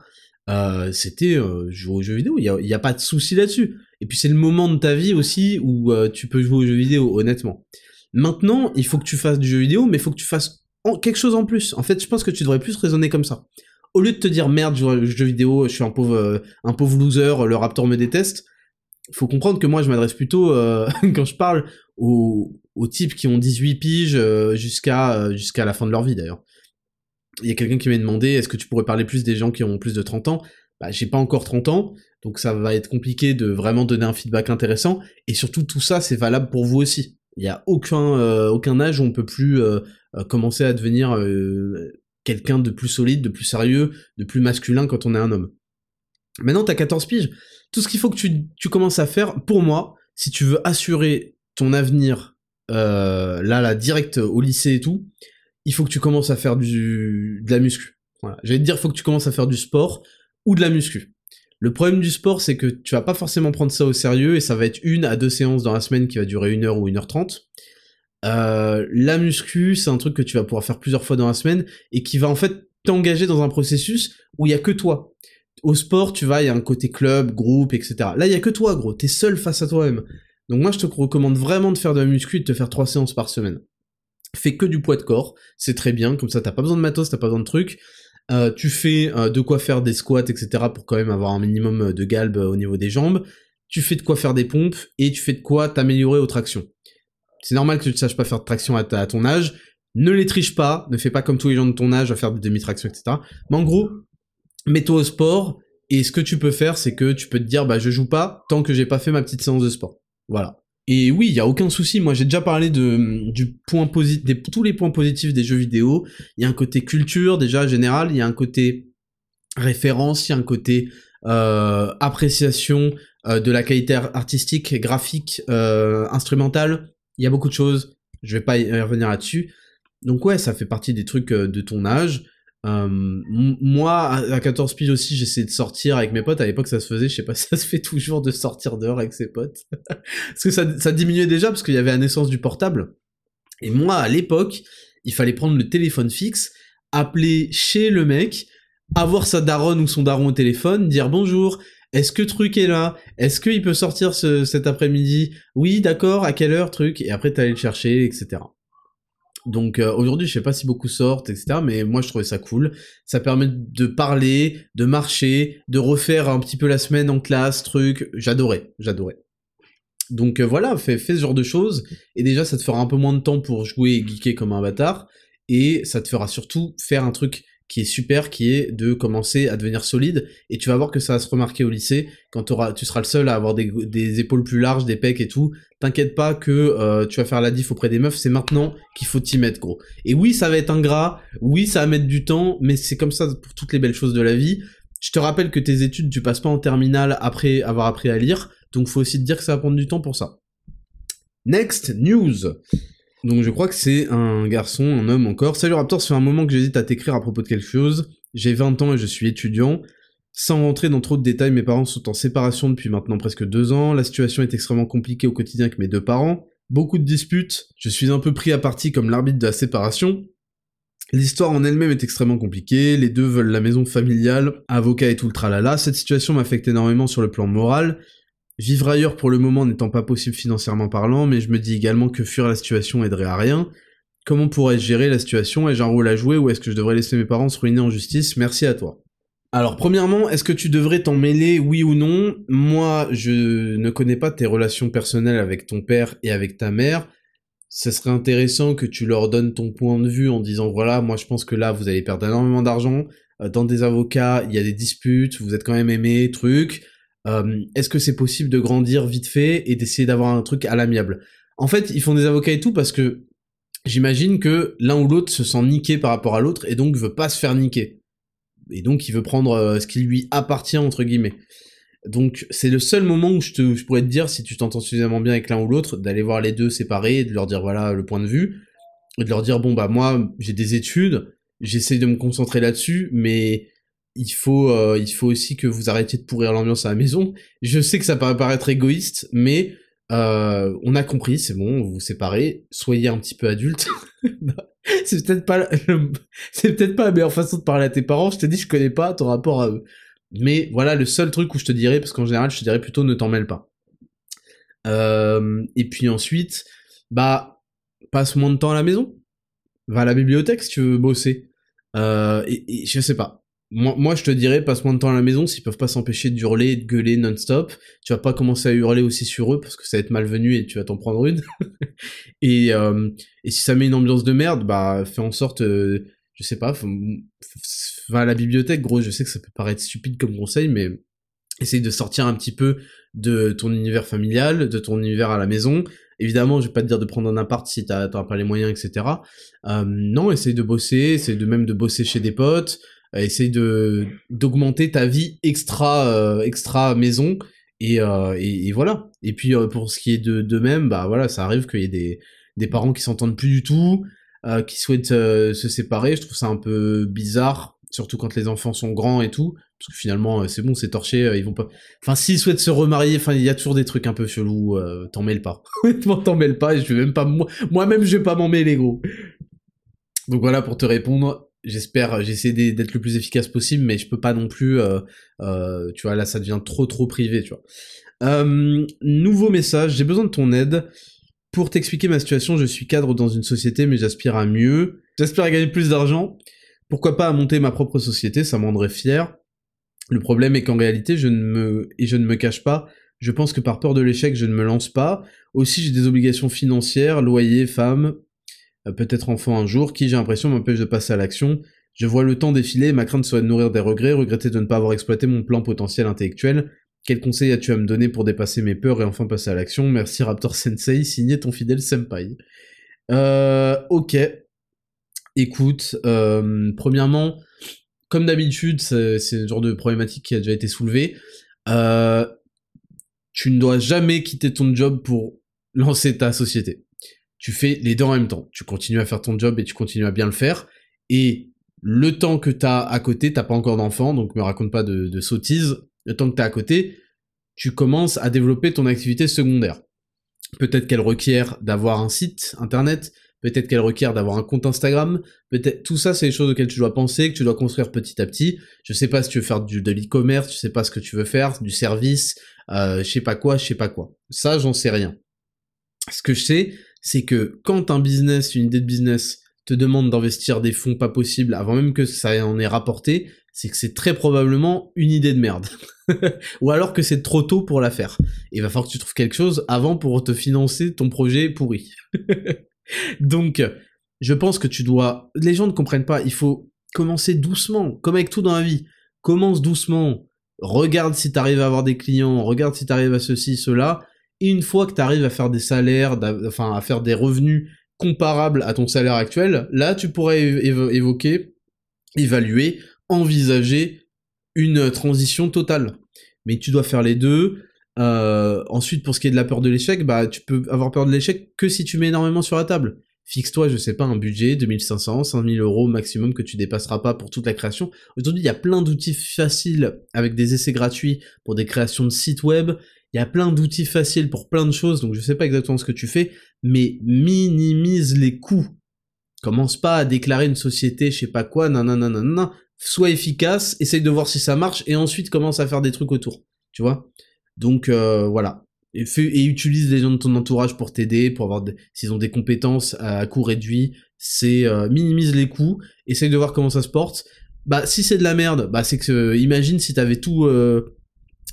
euh, c'était euh, jouer aux jeux vidéo. Il n'y a, a, pas de souci là-dessus. Et puis c'est le moment de ta vie aussi où euh, tu peux jouer aux jeux vidéo, honnêtement. Maintenant, il faut que tu fasses du jeu vidéo, mais il faut que tu fasses quelque chose en plus. En fait, je pense que tu devrais plus raisonner comme ça. Au lieu de te dire merde, je joue aux jeux vidéo, je suis un pauvre, un pauvre loser, le Raptor me déteste. Faut comprendre que moi, je m'adresse plutôt, quand je parle, aux, aux types qui ont 18 piges euh, jusqu'à euh, jusqu'à la fin de leur vie d'ailleurs. Il y a quelqu'un qui m'a demandé est-ce que tu pourrais parler plus des gens qui ont plus de 30 ans? Bah j'ai pas encore 30 ans, donc ça va être compliqué de vraiment donner un feedback intéressant et surtout tout ça c'est valable pour vous aussi. Il y a aucun euh, aucun âge où on peut plus commencer à devenir quelqu'un de plus solide, de plus sérieux, de plus masculin quand on est un homme. Maintenant, t'as 14 piges. Tout ce qu'il faut que tu, tu commences à faire, pour moi, si tu veux assurer ton avenir euh, là, là, direct au lycée et tout, il faut que tu commences à faire du, de la muscu. Voilà. J'allais te dire, il faut que tu commences à faire du sport ou de la muscu. Le problème du sport, c'est que tu vas pas forcément prendre ça au sérieux et ça va être une à deux séances dans la semaine qui va durer une heure ou une heure trente. Euh, la muscu, c'est un truc que tu vas pouvoir faire plusieurs fois dans la semaine et qui va en fait t'engager dans un processus où il y a que toi. Au sport, tu vas, il y a un côté club, groupe, etc. Là, il y a que toi, gros. T'es seul face à toi-même. Donc moi, je te recommande vraiment de faire de la muscu et de te faire trois séances par semaine. Fais que du poids de corps, c'est très bien. Comme ça, t'as pas besoin de matos, t'as pas besoin de trucs. Euh, tu fais euh, de quoi faire des squats, etc. pour quand même avoir un minimum de galbe au niveau des jambes. Tu fais de quoi faire des pompes et tu fais de quoi t'améliorer aux tractions. C'est normal que tu ne saches pas faire de traction à, ton âge. Ne les triche pas, ne fais pas comme tous les gens de ton âge à faire des demi-tractions, etc. Mais en gros, mets-toi au sport, et ce que tu peux faire, c'est que tu peux te dire, bah je joue pas tant que j'ai pas fait ma petite séance de sport. Voilà. Et oui, il y a aucun souci. Moi, j'ai déjà parlé de point positif, tous les points positifs des jeux vidéo. Il y a un côté culture déjà général, il y a un côté référence, il y a un côté euh, appréciation euh, de la qualité artistique, graphique, euh, instrumentale il y a beaucoup de choses, je vais pas y revenir là-dessus. Donc ouais, ça fait partie des trucs de ton âge. Euh, moi, à 14 piges aussi, j'essayais de sortir avec mes potes. À l'époque, ça se faisait, je sais pas ça se fait toujours de sortir dehors avec ses potes. parce que ça, ça diminuait déjà, parce qu'il y avait la naissance du portable. Et moi, à l'époque, il fallait prendre le téléphone fixe, appeler chez le mec, avoir sa daronne ou son daron au téléphone, dire bonjour, est-ce que truc est là? Est-ce qu'il peut sortir cet après-midi? Oui, d'accord, à quelle heure, truc? Et après, t'allais le chercher, etc. Donc euh, aujourd'hui, je sais pas si beaucoup sortent, etc. Mais moi, je trouvais ça cool. Ça permet de parler, de marcher, de refaire un petit peu la semaine en classe, truc. J'adorais, j'adorais. Donc euh, voilà, fais, fais ce genre de choses. Et déjà, ça te fera un peu moins de temps pour jouer et geeker comme un bâtard. Et ça te fera surtout faire un truc qui est super, qui est de commencer à devenir solide, et tu vas voir que ça va se remarquer au lycée, quand tu seras le seul à avoir des, épaules plus larges, des pecs et tout, t'inquiète pas que euh, tu vas faire la diff auprès des meufs, c'est maintenant qu'il faut t'y mettre, gros. Et oui, ça va être ingrat, oui, ça va mettre du temps, mais c'est comme ça pour toutes les belles choses de la vie. Je te rappelle que tes études, tu passes pas en terminale après avoir appris à lire, donc faut aussi te dire que ça va prendre du temps pour ça. Next news. Donc je crois que c'est un garçon, un homme encore. Salut Raptor, ça fait un moment que j'hésite à t'écrire à propos de quelque chose. J'ai 20 ans et je suis étudiant. Sans rentrer dans trop de détails, mes parents sont en séparation depuis maintenant presque deux ans. La situation est extrêmement compliquée au quotidien avec mes deux parents. Beaucoup de disputes. Je suis un peu pris à partie comme l'arbitre de la séparation. L'histoire en elle-même est extrêmement compliquée, les deux veulent la maison familiale, avocat et tout le tralala, cette situation m'affecte énormément sur le plan moral, Vivre ailleurs pour le moment n'étant pas possible financièrement parlant, mais je me dis également que fuir la situation aiderait à rien. Comment pourrais-je gérer la situation? Ai-je un rôle à jouer ou est-ce que je devrais laisser mes parents se ruiner en justice? Merci à toi. Alors premièrement, est-ce que tu devrais t'en mêler, oui ou non? Moi, je ne connais pas tes relations personnelles avec ton père et avec ta mère. Ce serait intéressant que tu leur donnes ton point de vue en disant voilà, moi je pense que là vous allez perdre énormément d'argent. Euh, dans des avocats, il y a des disputes, vous êtes quand même aimés, truc. Euh, est-ce que c'est possible de grandir vite fait et d'essayer d'avoir un truc à l'amiable? En fait, ils font des avocats et tout parce que j'imagine que l'un ou l'autre se sent niqué par rapport à l'autre et donc veut pas se faire niquer. Et donc il veut prendre euh, ce qui lui appartient entre guillemets. Donc c'est le seul moment où je, te, je pourrais te dire si tu t'entends suffisamment bien avec l'un ou l'autre, d'aller voir les deux séparés, et de leur dire voilà le point de vue, et de leur dire bon bah moi j'ai des études, j'essaye de me concentrer là-dessus, mais il faut, euh, il faut aussi que vous arrêtiez de pourrir l'ambiance à la maison. Je sais que ça paraît paraître égoïste, mais euh, on a compris, c'est bon, vous vous séparez, soyez un petit peu adulte. c'est peut-être pas, c'est peut-être pas la meilleure façon de parler à tes parents. Je t'ai dit, je connais pas ton rapport à eux. Mais voilà, le seul truc où je te dirais, parce qu'en général, je te dirais plutôt ne t'en mêle pas. Euh, et puis ensuite, bah, passe moins de temps à la maison. Va à la bibliothèque si tu veux bosser. Euh, et, et je sais pas moi, je te dirais, passe moins de temps à la maison s'ils peuvent pas s'empêcher d'hurler et de gueuler non-stop. Tu vas pas commencer à hurler aussi sur eux parce que ça va être malvenu et tu vas t'en prendre une. et, euh, et si ça met une ambiance de merde, bah fais en sorte, euh, je sais pas, va à la bibliothèque, gros. Je sais que ça peut paraître stupide comme conseil, mais essaye de sortir un petit peu de ton univers familial, de ton univers à la maison. Évidemment, je vais pas te dire de prendre un appart si t'as pas les moyens, etc. Euh, non, essaye de bosser, essaye de même de bosser chez des potes. Euh, essaye de d'augmenter ta vie extra euh, extra maison et, euh, et, voilà. Et puis pour ce qui est de, de même, bah voilà, ça arrive qu'il y ait des, des parents qui s'entendent plus du tout, qui souhaitent se séparer. Je trouve ça un peu bizarre, surtout quand les enfants sont grands et tout. Parce que finalement, euh, c'est bon, c'est torché, euh, ils vont pas... Enfin, s'ils souhaitent se remarier, enfin, il y a toujours des trucs un peu chelous, euh, t'en mêles pas. Honnêtement, t'en pas, et je vais même pas... Moi-même, je vais pas m'en mêler, gros. Donc voilà, pour te répondre, j'espère, j'essaie d'être le plus efficace possible, mais je peux pas non plus... tu vois, là, ça devient trop, trop privé, tu vois. nouveau message, j'ai besoin de ton aide. Pour t'expliquer ma situation, je suis cadre dans une société, mais j'aspire à mieux. J'aspire à gagner plus d'argent. Pourquoi pas à monter ma propre société, ça me rendrait fier. Le problème est qu'en réalité, je ne me, et je ne me cache pas, je pense que par peur de l'échec, je ne me lance pas. Aussi, j'ai des obligations financières, loyer, femme, euh, peut-être enfant un jour, qui j'ai l'impression m'empêche de passer à l'action. Je vois le temps défiler, ma crainte serait de nourrir des regrets, regretter de ne pas avoir exploité mon plan potentiel intellectuel. Quel conseil as-tu à me donner pour dépasser mes peurs et enfin passer à l'action? Merci Raptor Sensei, signé ton fidèle senpai. Euh, ok. Écoute, euh, premièrement, comme d'habitude, c'est le genre de problématique qui a déjà été soulevée. Euh, tu ne dois jamais quitter ton job pour lancer ta société. Tu fais les deux en même temps. Tu continues à faire ton job et tu continues à bien le faire. Et le temps que tu as à côté, t'as pas encore d'enfant, donc me raconte pas de, sottises. Le temps que tu as à côté, tu commences à développer ton activité secondaire. Peut-être qu'elle requiert d'avoir un site internet, peut-être qu'elle requiert d'avoir un compte Instagram, peut-être tout ça c'est des choses auxquelles tu dois penser, que tu dois construire petit à petit. Je sais pas si tu veux faire du, de l'e-commerce, je sais pas ce que tu veux faire, du service, euh, je sais pas quoi, je sais pas quoi. Ça j'en sais rien. Ce que je sais, c'est que quand un business, une idée de business te demande d'investir des fonds pas possibles avant même que ça en ait rapporté, c'est que c'est très probablement une idée de merde. Ou alors que c'est trop tôt pour la faire. il va falloir que tu trouves quelque chose avant pour te financer ton projet pourri. Donc, je pense que tu dois... Les gens ne comprennent pas, il faut commencer doucement, comme avec tout dans la vie. Commence doucement, regarde si tu arrives à avoir des clients, regarde si tu arrives à ceci, cela, une fois que tu arrives à faire des salaires, enfin à faire des revenus comparables à ton salaire actuel, là tu pourrais évoquer, évaluer, envisager une transition totale. Mais tu dois faire les deux, euh, ensuite, pour ce qui est de la peur de l'échec, bah, tu peux avoir peur de l'échec que si tu mets énormément sur la table. Fixe-toi, je sais pas, un budget, 2500, 5000 euros maximum que tu dépasseras pas pour toute la création. Aujourd'hui, il y a plein d'outils faciles avec des essais gratuits pour des créations de sites web. Il y a plein d'outils faciles pour plein de choses, donc je sais pas exactement ce que tu fais, mais minimise les coûts. Commence pas à déclarer une société, je sais pas quoi, nanana, Sois efficace, essaye de voir si ça marche, et ensuite commence à faire des trucs autour. Tu vois? Donc euh, voilà. Et, utilise les gens de ton entourage pour t'aider, pour avoir s'ils ont des compétences à coût réduit, c'est euh, minimise les coûts, essaye de voir comment ça se porte. Bah si c'est de la merde, bah c'est que imagine si t'avais tout euh,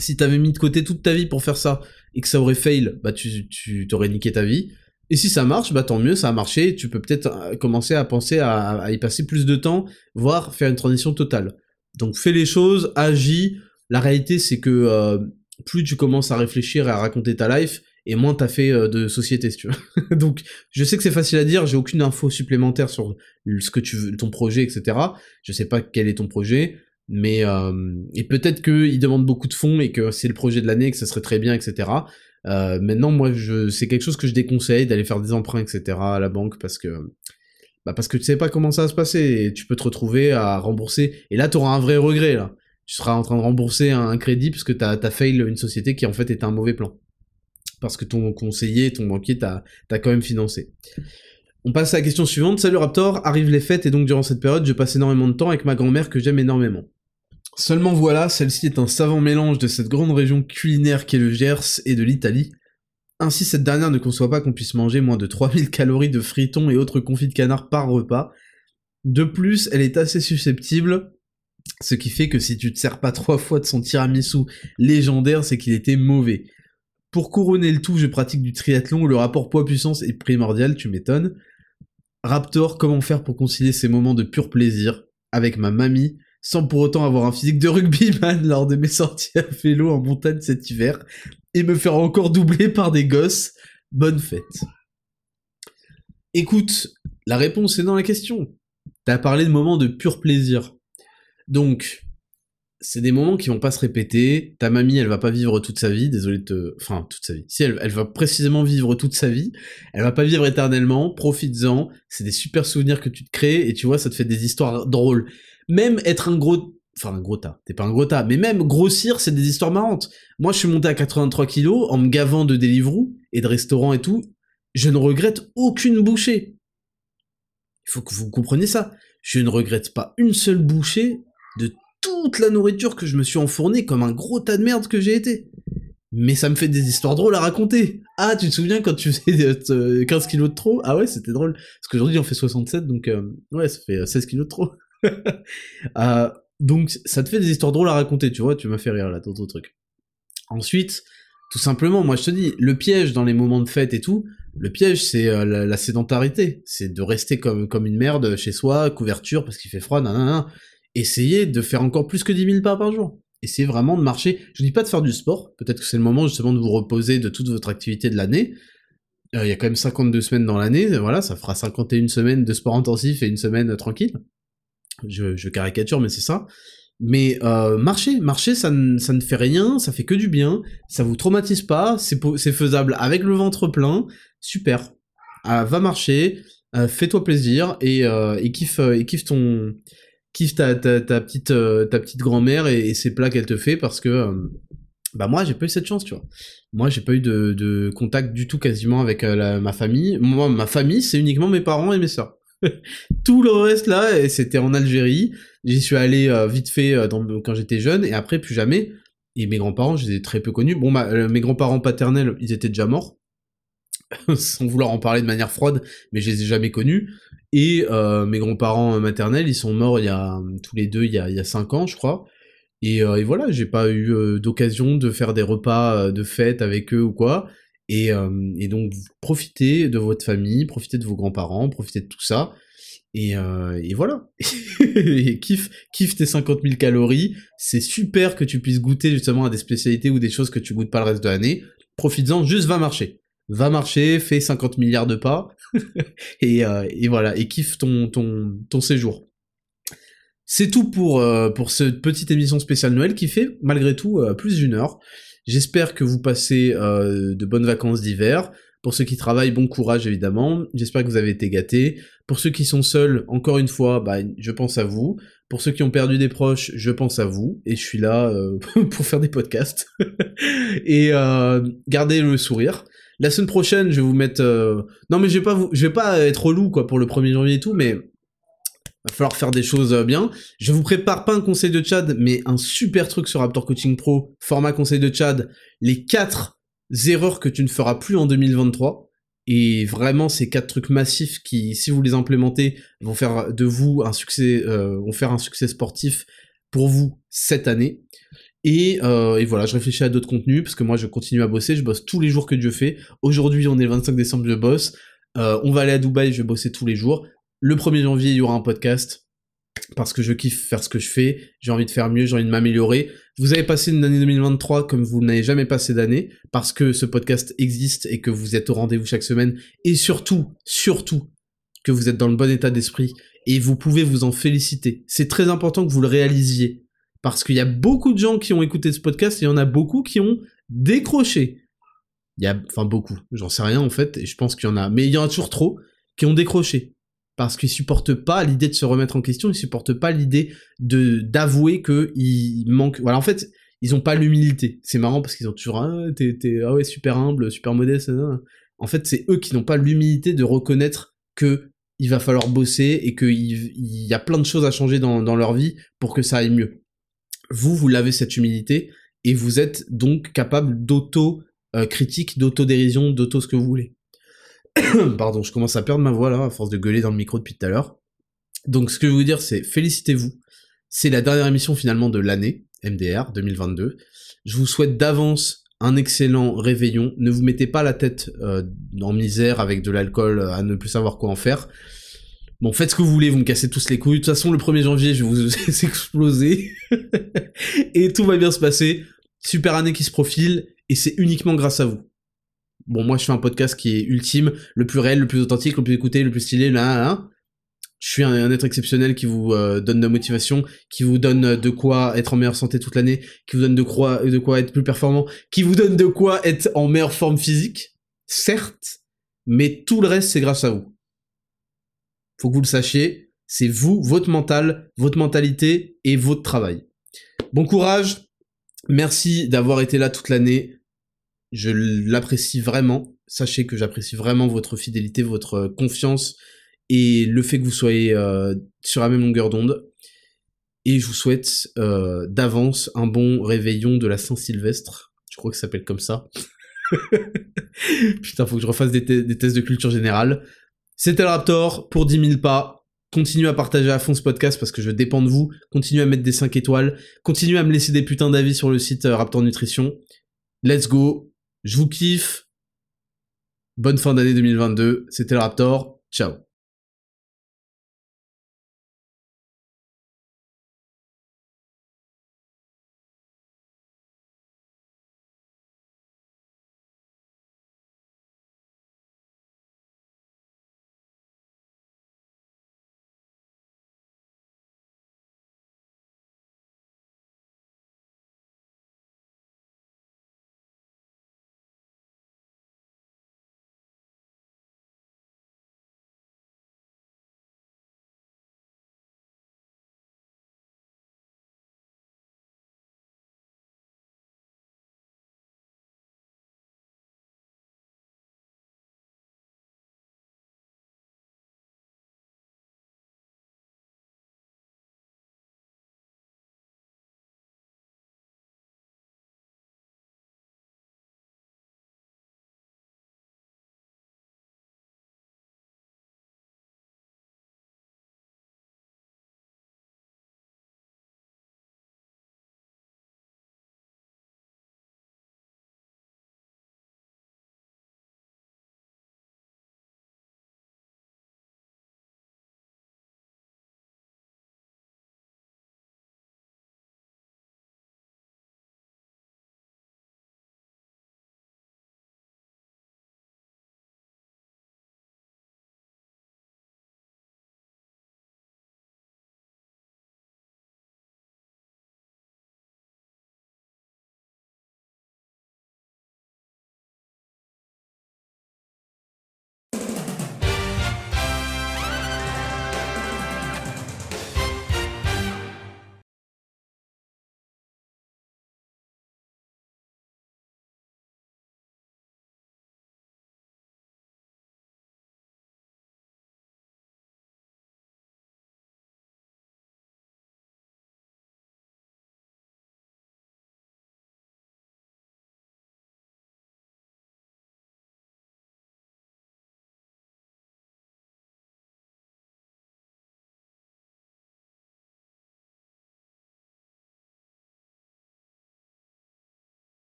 si t'avais mis de côté toute ta vie pour faire ça et que ça aurait fail, bah tu tu t'aurais niqué ta vie. Et si ça marche, bah tant mieux, ça a marché, tu peux peut-être euh, commencer à penser à, y passer plus de temps, voire faire une transition totale. Donc fais les choses, agis. La réalité c'est que euh, plus tu commences à réfléchir et à raconter ta life, et moins t'as fait euh, de société. Donc, je sais que c'est facile à dire, j'ai aucune info supplémentaire sur ce que tu veux, ton projet, etc. Je sais pas quel est ton projet, mais euh, et peut-être qu'il demande beaucoup de fonds et que c'est le projet de l'année, que ça serait très bien, etc. Euh, maintenant, moi, je, c'est quelque chose que je déconseille d'aller faire des emprunts, etc. à la banque parce que, bah parce que tu sais pas comment ça va se passer et tu peux te retrouver à rembourser. Et là, t'auras un vrai regret là tu seras en train de rembourser un, crédit puisque t'as as fail une société qui en fait était un mauvais plan. Parce que ton conseiller, ton banquier t'a quand même financé. On passe à la question suivante. Salut Raptor, arrivent les fêtes et donc durant cette période, je passe énormément de temps avec ma grand-mère que j'aime énormément. Seulement voilà, celle-ci est un savant mélange de cette grande région culinaire qu'est le Gers et de l'Italie. Ainsi, cette dernière ne conçoit pas qu'on puisse manger moins de 3000 calories de fritons et autres confits de canard par repas. De plus, elle est assez susceptible ce qui fait que si tu te sers pas trois fois de son tiramisu légendaire, c'est qu'il était mauvais. Pour couronner le tout, je pratique du triathlon le rapport poids-puissance est primordial, tu m'étonnes. Raptor, comment faire pour concilier ces moments de pur plaisir avec ma mamie, sans pour autant avoir un physique de rugbyman lors de mes sorties à vélo en montagne cet hiver, et me faire encore doubler par des gosses Bonne fête. Écoute, la réponse est dans la question. T'as parlé de moments de pur plaisir. Donc, c'est des moments qui vont pas se répéter. Ta mamie, elle va pas vivre toute sa vie. Désolé de te... Enfin, toute sa vie. Si, elle, va précisément vivre toute sa vie. Elle va pas vivre éternellement. Profites-en. C'est des super souvenirs que tu te crées. Et tu vois, ça te fait des histoires drôles. Même être un gros... enfin un gros tas, t'es pas un gros tas, mais même grossir, c'est des histoires marrantes. Moi, je suis monté à 83 kilos en me gavant de Deliveroo et de restaurants et tout. Je ne regrette aucune bouchée. Il faut que vous compreniez ça. Je ne regrette pas une seule bouchée de toute la nourriture que je me suis enfourné comme un gros tas de merde que j'ai été. Mais ça me fait des histoires drôles à raconter. Ah, tu te souviens quand tu faisais 15 euh, kilos de trop? Ah ouais, c'était drôle. Parce qu'aujourd'hui, on fait 67, donc euh, ouais, ça fait 16 kilos de trop. euh, donc ça te fait des histoires drôles à raconter, tu vois, tu m'as fait rire là, ton truc. Ensuite, tout simplement, moi je te dis, le piège dans les moments de fête et tout, le piège c'est euh, la, sédentarité, c'est de rester comme, comme une merde chez soi, couverture parce qu'il fait froid, nanana. Essayez de faire encore plus que 10 000 pas par jour. Essayez vraiment de marcher. Je dis pas de faire du sport, peut-être que c'est le moment justement de vous reposer de toute votre activité de l'année. Euh, il y a quand même 52 semaines dans l'année, voilà, ça fera 51 semaines de sport intensif et une semaine tranquille je, caricature, mais c'est ça. Mais euh, marcher, marcher, ça ne, ça ne fait rien, ça fait que du bien, ça vous traumatise pas, c'est, faisable avec le ventre plein, super. Ah, va marcher, euh, fais-toi plaisir et, euh, et kiffe, et kiffe ton, kiffe ta, ta, petite, ta petite grand-mère et, ses plats qu'elle te fait parce que bah moi j'ai pas eu cette chance tu vois moi j'ai pas eu de, de contact du tout quasiment avec ma famille moi ma famille c'est uniquement mes parents et mes soeurs Tout le reste là, c'était en Algérie. J'y suis allé euh, vite fait euh, quand j'étais jeune, et après plus jamais. Et mes grands-parents, je les ai très peu connus. Bon, euh, mes grands-parents paternels, ils étaient déjà morts, sans vouloir en parler de manière froide, mais je les ai jamais connus. Et mes grands-parents maternels, ils sont morts il y a tous les deux il y a, il y a cinq ans, je crois. Et, et voilà, j'ai pas eu d'occasion de faire des repas de fête avec eux ou quoi. Et, euh, et, donc, profitez de votre famille, profitez de vos grands-parents, profitez de tout ça. Et, euh, et voilà. et kiffe, kiffe tes 50 000 calories. C'est super que tu puisses goûter justement à des spécialités ou des choses que tu goûtes pas le reste de l'année. Profites-en, juste va marcher. Va marcher, fais 50 milliards de pas. et, euh, et, voilà. Et kiffe ton, ton, ton séjour. C'est tout pour, euh, pour cette petite émission spéciale Noël qui fait malgré tout euh, plus d'une heure. J'espère que vous passez euh, de bonnes vacances d'hiver. Pour ceux qui travaillent, bon courage évidemment. J'espère que vous avez été gâtés. Pour ceux qui sont seuls, encore une fois, bah, je pense à vous. Pour ceux qui ont perdu des proches, je pense à vous. Et je suis là euh, pour faire des podcasts. et euh, gardez le sourire. La semaine prochaine, je vais vous mettre... Non mais je vais pas vous... je vais pas être relou quoi pour le 1er janvier et tout, mais va falloir faire des choses euh, bien. Je vous prépare pas un conseil de Chad, mais un super truc sur Raptor Coaching Pro, format conseil de Chad, les quatre erreurs que tu ne feras plus en 2023. Et vraiment, ces quatre trucs massifs qui, si vous les implémentez, vont faire de vous un succès, euh, vont faire un succès sportif pour vous cette année. Et, euh, et, voilà, je réfléchis à d'autres contenus parce que moi je continue à bosser, je bosse tous les jours que Dieu fait. Aujourd'hui, on est le 25 décembre, je bosse. On va aller à Dubaï, je vais bosser tous les jours. Le 1er janvier, il y aura un podcast. Parce que je kiffe faire ce que je fais, j'ai envie de faire mieux, j'ai envie de m'améliorer. Vous avez passé une année 2023 comme vous n'avez jamais passé d'année, parce que ce podcast existe et que vous êtes au rendez-vous chaque semaine, et surtout, surtout, que vous êtes dans le bon état d'esprit, et vous pouvez vous en féliciter. C'est très important que vous le réalisiez, parce qu'il y a beaucoup de gens qui ont écouté ce podcast, et il y en a beaucoup qui ont décroché. Il y a, enfin beaucoup, j'en sais rien en fait, et je pense qu'il y en a, mais il y en a toujours trop qui ont décroché parce qu'ils supportent pas l'idée de se remettre en question, ils supportent pas l'idée de d'avouer que ils manquent. Voilà, en fait, ils ont pas l'humilité. C'est marrant parce qu'ils ont toujours ah, t'es, ah ouais super humble, super modeste. En fait, c'est eux qui n'ont pas l'humilité de reconnaître que il va falloir bosser et qu'il il y a plein de choses à changer dans, dans leur vie pour que ça aille mieux. Vous, vous l'avez cette humilité et vous êtes donc capable d'auto euh, critique, d'auto dérision, d'auto ce que vous voulez. Pardon, je commence à perdre ma voix là, à force de gueuler dans le micro depuis tout à l'heure. Donc ce que je veux vous dire, c'est félicitez-vous. C'est la dernière émission finalement de l'année, MDR 2022. Je vous souhaite d'avance un excellent réveillon. Ne vous mettez pas la tête euh, en misère avec de l'alcool à ne plus savoir quoi en faire. Bon, faites ce que vous voulez, vous me cassez tous les couilles. De toute façon, le 1er janvier, je vais vous exploser. et tout va bien se passer. Super année qui se profile. Et c'est uniquement grâce à vous bon, moi, je fais un podcast qui est ultime, le plus réel, le plus authentique, le plus écouté, le plus stylé, là, là. Je suis un, être exceptionnel qui vous euh, donne de la motivation, qui vous donne de quoi être en meilleure santé toute l'année, qui vous donne de quoi, de quoi être plus performant, qui vous donne de quoi être en meilleure forme physique, certes, mais tout le reste, c'est grâce à vous. Faut que vous le sachiez, c'est vous, votre mental, votre mentalité et votre travail. Bon courage. Merci d'avoir été là toute l'année. Je l'apprécie vraiment. Sachez que j'apprécie vraiment votre fidélité, votre confiance et le fait que vous soyez euh, sur la même longueur d'onde. Et je vous souhaite euh, d'avance un bon réveillon de la Saint-Sylvestre. Je crois que ça s'appelle comme ça. Putain, faut que je refasse des, tests de culture générale. C'était le Raptor pour 10 000 pas. Continuez à partager à fond ce podcast parce que je dépends de vous. Continuez à mettre des 5 étoiles. Continuez à me laisser des putains d'avis sur le site euh, Raptor Nutrition. Let's go. Je vous kiffe. Bonne fin d'année 2022. C'était le Raptor. Ciao.